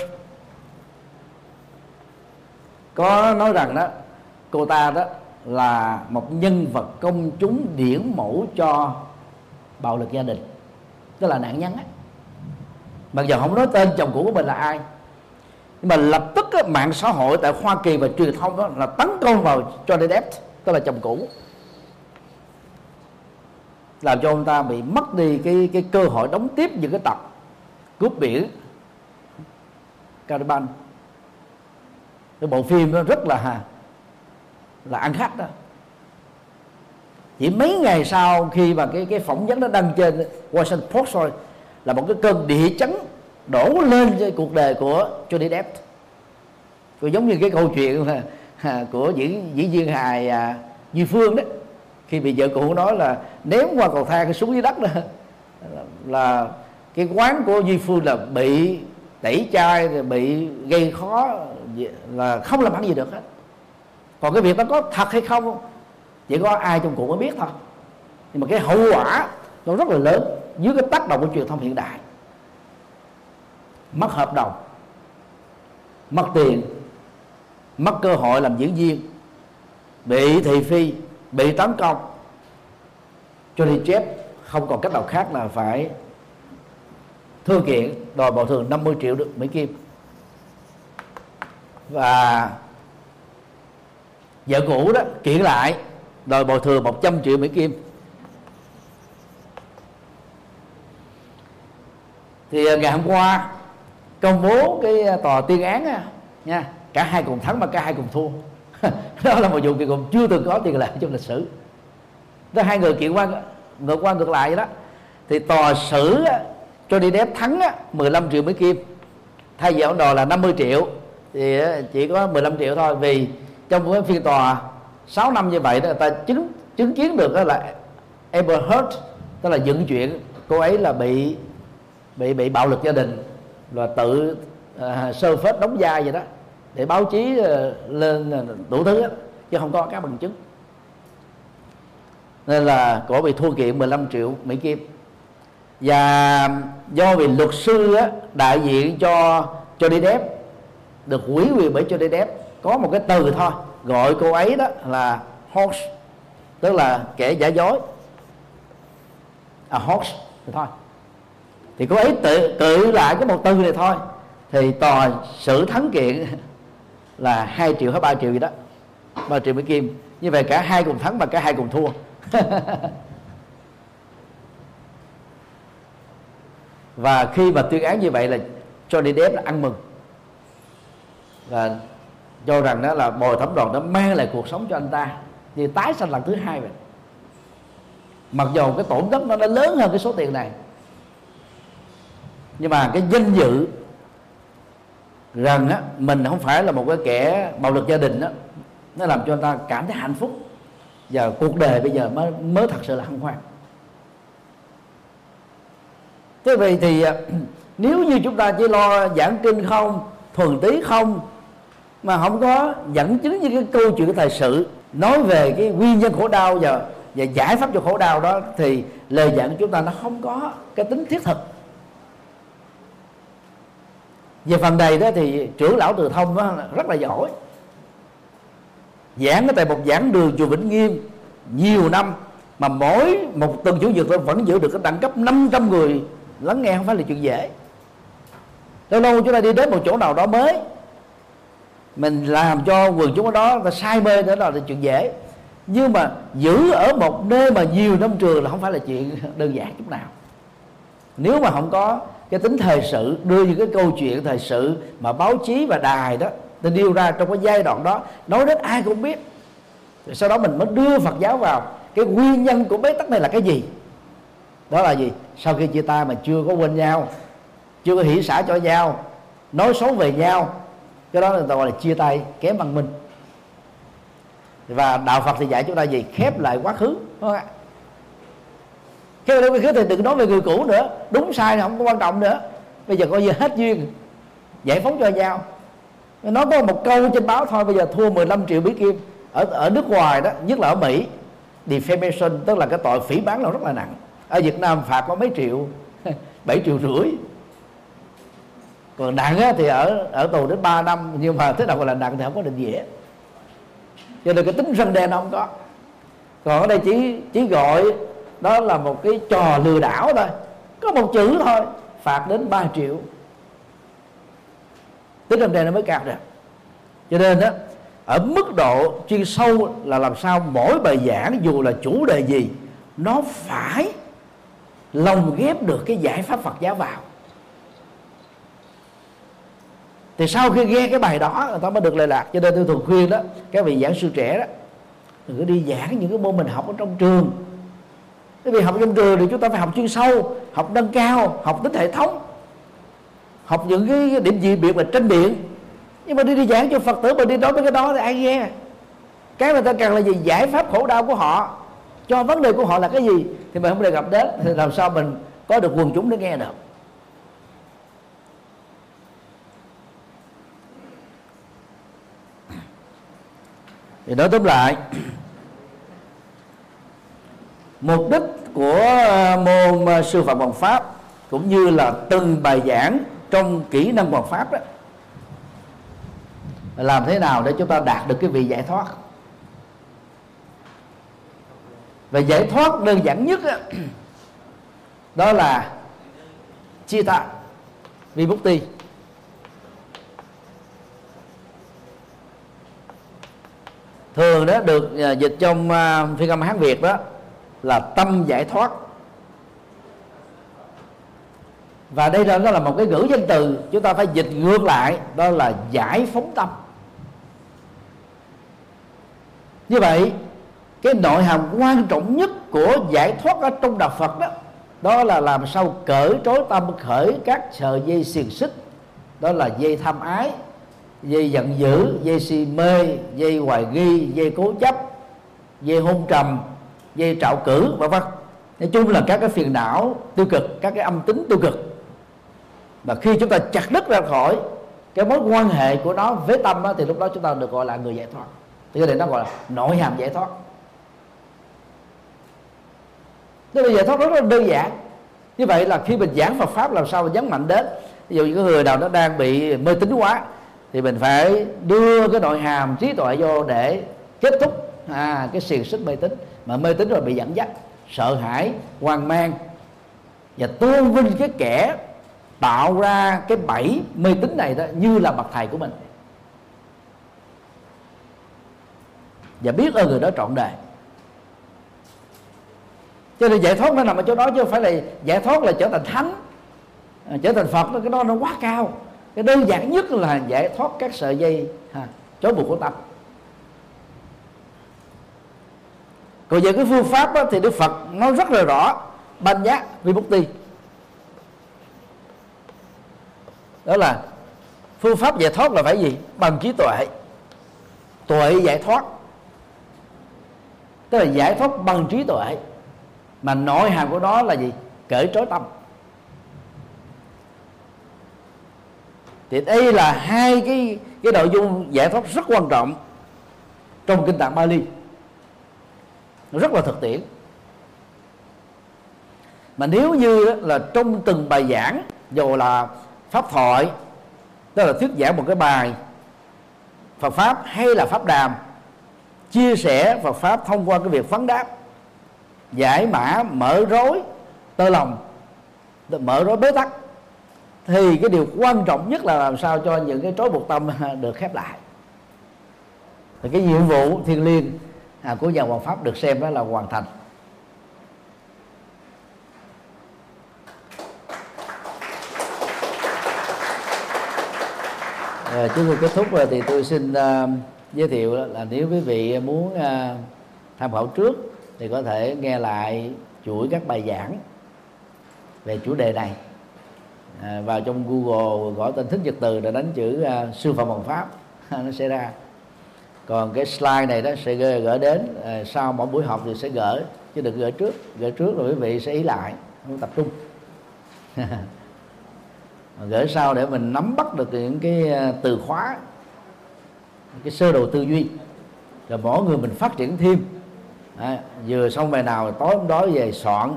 có nói rằng đó cô ta đó là một nhân vật công chúng điển mẫu cho bạo lực gia đình. Tức là nạn nhân á. Mặc dù không nói tên chồng cũ của mình là ai nhưng mà lập tức á, mạng xã hội tại Hoa Kỳ và truyền thông đó là tấn công vào Johnny Depp tức là chồng cũ làm cho ông ta bị mất đi cái cái cơ hội đóng tiếp những cái tập cướp biển caribbean, cái bộ phim nó rất là là ăn khách đó. Chỉ mấy ngày sau khi mà cái cái phỏng vấn nó đăng trên Washington Post rồi là một cái cơn địa chấn đổ lên trên cuộc đời của Johnny Depp. Cũng giống như cái câu chuyện à, của diễn diễn viên hài à, Duy Phương đó khi bị vợ cũ nói là ném qua cầu thang cái xuống dưới đất đó, là cái quán của duy phương là bị tẩy chay bị gây khó, là không làm ăn gì được hết. Còn cái việc đó có thật hay không, chỉ có ai trong cuộc mới biết thôi. Nhưng mà cái hậu quả nó rất là lớn dưới cái tác động của truyền thông hiện đại. Mất hợp đồng, mất tiền, mất cơ hội làm diễn viên, bị thị phi bị tấn công, cho đi chép, không còn cách nào khác là phải thư kiện đòi bồi thường 50 triệu được Mỹ Kim. Và vợ cũ đó kiện lại, đòi bồi thường 100 triệu Mỹ Kim. Thì à, ngày hôm qua, công bố cái à, tòa tuyên án nha, cả hai cùng thắng mà cả hai cùng thua. [laughs] đó là một vụ kiện cùng chưa từng có tiền lệ trong lịch sử. Đó hai người kiện qua ngược qua ngược lại vậy đó. Thì tòa xử cho đi đép thắng 15 triệu Mỹ Kim. Thay vì ông đòi là 50 triệu thì chỉ có 15 triệu thôi. Vì trong cái phiên tòa 6 năm như vậy đó người ta chứng chứng kiến được đó là Amber Heard tức là dựng chuyện cô ấy là bị bị bị bạo lực gia đình là tự uh, sơ phết đóng vai vậy đó để báo chí ờ, lên ờ, đủ thứ đó, chứ không có các bằng chứng. Nên là cổ bị thua kiện 15 triệu Mỹ Kim. Và do vì luật sư á, đại diện cho cho đi đép được quỷ quyền bởi cho đi đép có một cái từ thôi gọi cô ấy đó là horse tức là kẻ giả dối. À horse thì thôi. Thì cô ấy tự tự lại cái một từ này thôi thì tòa xử thắng kiện là 2 triệu hay 3 triệu gì đó 3 triệu Mỹ Kim. Như vậy cả hai cùng thắng và cả hai cùng thua. [laughs] Và khi mà tuyên án như vậy là cho đi đếp là ăn mừng. Và cho rằng đó là bồi thẩm đoàn đã mang lại cuộc sống cho anh ta như tái sanh lần thứ hai vậy. Mặc dù cái tổn thất nó đã lớn hơn cái số tiền này, nhưng mà cái danh dự rằng á, mình không phải là một cái kẻ bạo lực gia đình đó nó làm cho ta cảm thấy hạnh phúc. Và cuộc đời bây giờ mới mới thật sự là hân hoan. Thế vậy thì à, [clears throat] nếu như chúng ta chỉ lo giảng kinh không, thuần tí không, mà không có dẫn chứng như cái câu chuyện thời sự, nói về cái nguyên nhân khổ đau và và giải pháp cho khổ đau đó, thì lời giảng của chúng ta nó không có cái tính thiết thực về phần này đó thì trưởng lão từ thông đó rất là giỏi. Giảng ở tại một giảng đường chùa Vĩnh Nghiêm nhiều năm, mà mỗi một tuần chủ nhật vẫn giữ được cái đẳng cấp 500 người lắng nghe không phải là chuyện dễ. Lâu lâu chúng ta đi đến một chỗ nào đó mới, mình làm cho quần chúng ở đó ta say mê đó là chuyện dễ. Nhưng mà giữ ở một nơi mà nhiều năm trường là không phải là chuyện đơn giản chút nào. Nếu mà không có cái tính thời sự, đưa những cái câu chuyện thời sự mà báo chí và đài đó, ta điêu ra trong cái giai đoạn đó, nói đến ai cũng biết. Rồi sau đó mình mới đưa Phật giáo vào. Cái nguyên nhân của bế tắc này là cái gì? Đó là gì? Sau khi chia tay mà chưa có quên nhau, chưa có hỷ xả cho nhau, nói xấu về nhau, cái đó người ta gọi là chia tay, kém văn minh. Và đạo Phật thì dạy chúng ta gì? Khép lại quá khứ, đúng không ạ? Cái lại quá khứ thì đừng nói về người cũ nữa. Đúng sai thì không có quan trọng nữa. Bây giờ coi như hết duyên. Giải phóng cho nhau. Nó có một câu trên báo thôi bây giờ thua 15 triệu mỹ kim. Ở ở nước ngoài đó nhất là ở Mỹ defamation tức là cái tội phỉ bán là rất là nặng. Ở Việt Nam phạt có mấy triệu? [laughs] 7 triệu rưỡi. Còn nặng á, thì ở ở tù đến 3 năm nhưng mà thế nào gọi là nặng thì không có định nghĩa. Cho nên cái tính răng đen nó không có. Còn ở đây chỉ chỉ gọi đó là một cái trò lừa đảo thôi. Có một chữ thôi, phạt đến 3 triệu. Tính răng đây nó mới cao được cho nên đó ở mức độ chuyên sâu là làm sao mỗi bài giảng dù là chủ đề gì, nó phải lồng ghép được cái giải pháp Phật giáo vào. Thì sau khi nghe cái bài đó, người ta mới được lệ lạc. Cho nên tôi thường khuyên đó, các vị giảng sư trẻ đó, đừng có đi giảng những cái môn mình học ở trong trường vì học trong trường thì chúng ta phải học chuyên sâu, học nâng cao, học tính hệ thống. Học những cái điểm dị biệt mà tranh biện nhưng mà đi đi giảng cho phật tử mà đi nói mấy cái đó thì ai nghe? Cái mà ta cần là gì? Giải pháp khổ đau của họ. Cho vấn đề của họ là cái gì? Thì mình không đề gặp đến. Thì làm sao mình có được quần chúng để nghe được? Thì nói tóm lại mục đích của ờ, môn ờ, sư phạm bằng pháp cũng như là từng bài giảng trong kỹ năng bằng pháp đó làm thế nào để chúng ta đạt được cái vị giải thoát. Và giải thoát đơn giản nhất đó, [clears throat] đó là bút ti. Thường đó được ờ, dịch trong phiên âm hán việt đó là tâm giải thoát. Và đây là nó là một cái ngữ danh từ chúng ta phải dịch ngược lại, đó là giải phóng tâm. Như vậy, cái nội hàm quan trọng nhất của giải thoát ở trong đạo Phật đó đó là làm sao cởi trói tâm khởi các sợi dây xiềng xích, đó là dây tham ái, dây giận dữ, dây si mê, dây hoài nghi, dây cố chấp, dây hôn trầm dây trạo cử và vân. Nói chung là các cái phiền não tiêu cực các cái âm tính tiêu cực. Và khi chúng ta chặt đứt ra khỏi cái mối quan hệ của nó với tâm đó, thì lúc đó chúng ta được gọi là người giải thoát. Thì cái này nó gọi là nội hàm giải thoát. Thế bây giải thoát rất là đơn giản. Như vậy là khi mình giảng Phật Pháp làm sao mình nhấn mạnh đến? Ví dụ như cái người nào nó đang bị mê tín quá Thì mình phải đưa cái nội hàm trí tuệ vô để kết thúc à, cái xiềng xích mê tín. Mà mê tín rồi bị dẫn dắt Sợ hãi, hoang mang. Và tôn vinh cái kẻ tạo ra cái bẫy mê tín này đó như là bậc thầy của mình. Và biết ơn người đó trọn đời. Cho nên giải thoát nó nằm ở chỗ đó chứ không phải là giải thoát là trở thành thánh. À, trở thành phật cái đó nó quá cao. Cái đơn giản nhất là giải thoát các sợi dây ha, chối buộc của tâm. Còn về cái phương pháp đó, thì đức phật nói rất là rõ. Ban giác vi bút ti đó là phương pháp giải thoát là phải gì? Bằng trí tuệ. Tuệ giải thoát. Tức là giải thoát bằng trí tuệ. Mà nội hàm của đó là gì? Cởi trói tâm. Thì đây là hai cái cái nội dung giải thoát rất quan trọng trong kinh tạng Bali rất là thực tiễn. Mà nếu như là trong từng bài giảng, dù là pháp thoại, tức là thuyết giảng một cái bài Phật pháp hay là pháp đàm, chia sẻ Phật pháp thông qua cái việc phấn đáp, giải mã, mở rối tơ lòng, mở rối bế tắc, thì cái điều quan trọng nhất là làm sao cho những cái trói buộc tâm [laughs] được khép lại. Thì cái nhiệm vụ thiêng liêng à, của nhà hoàng pháp được xem đó là hoàn thành. À, trước khi kết thúc rồi thì tôi xin uh, giới thiệu là nếu quý vị muốn uh, tham khảo trước thì có thể nghe lại chuỗi các bài giảng về chủ đề này. À, vào trong Google gõ tên thích nhật từ để đánh chữ uh, sư phạm bằng pháp. [laughs] Nó sẽ ra còn cái slide này đó sẽ gửi, gửi đến à, sau mỗi buổi học thì sẽ gửi chứ đừng gửi trước. Gửi trước rồi quý vị sẽ ý lại không tập trung. [laughs] Gửi sau để mình nắm bắt được những cái ờ, từ khóa cái sơ đồ tư duy. Rồi mỗi người mình phát triển thêm. À, vừa xong bài nào tối hôm đó về soạn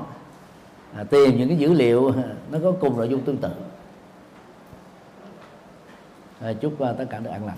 à, tìm những cái dữ liệu [laughs] nó có cùng nội dung tương tự. À, chúc uh, tất cả được an lành.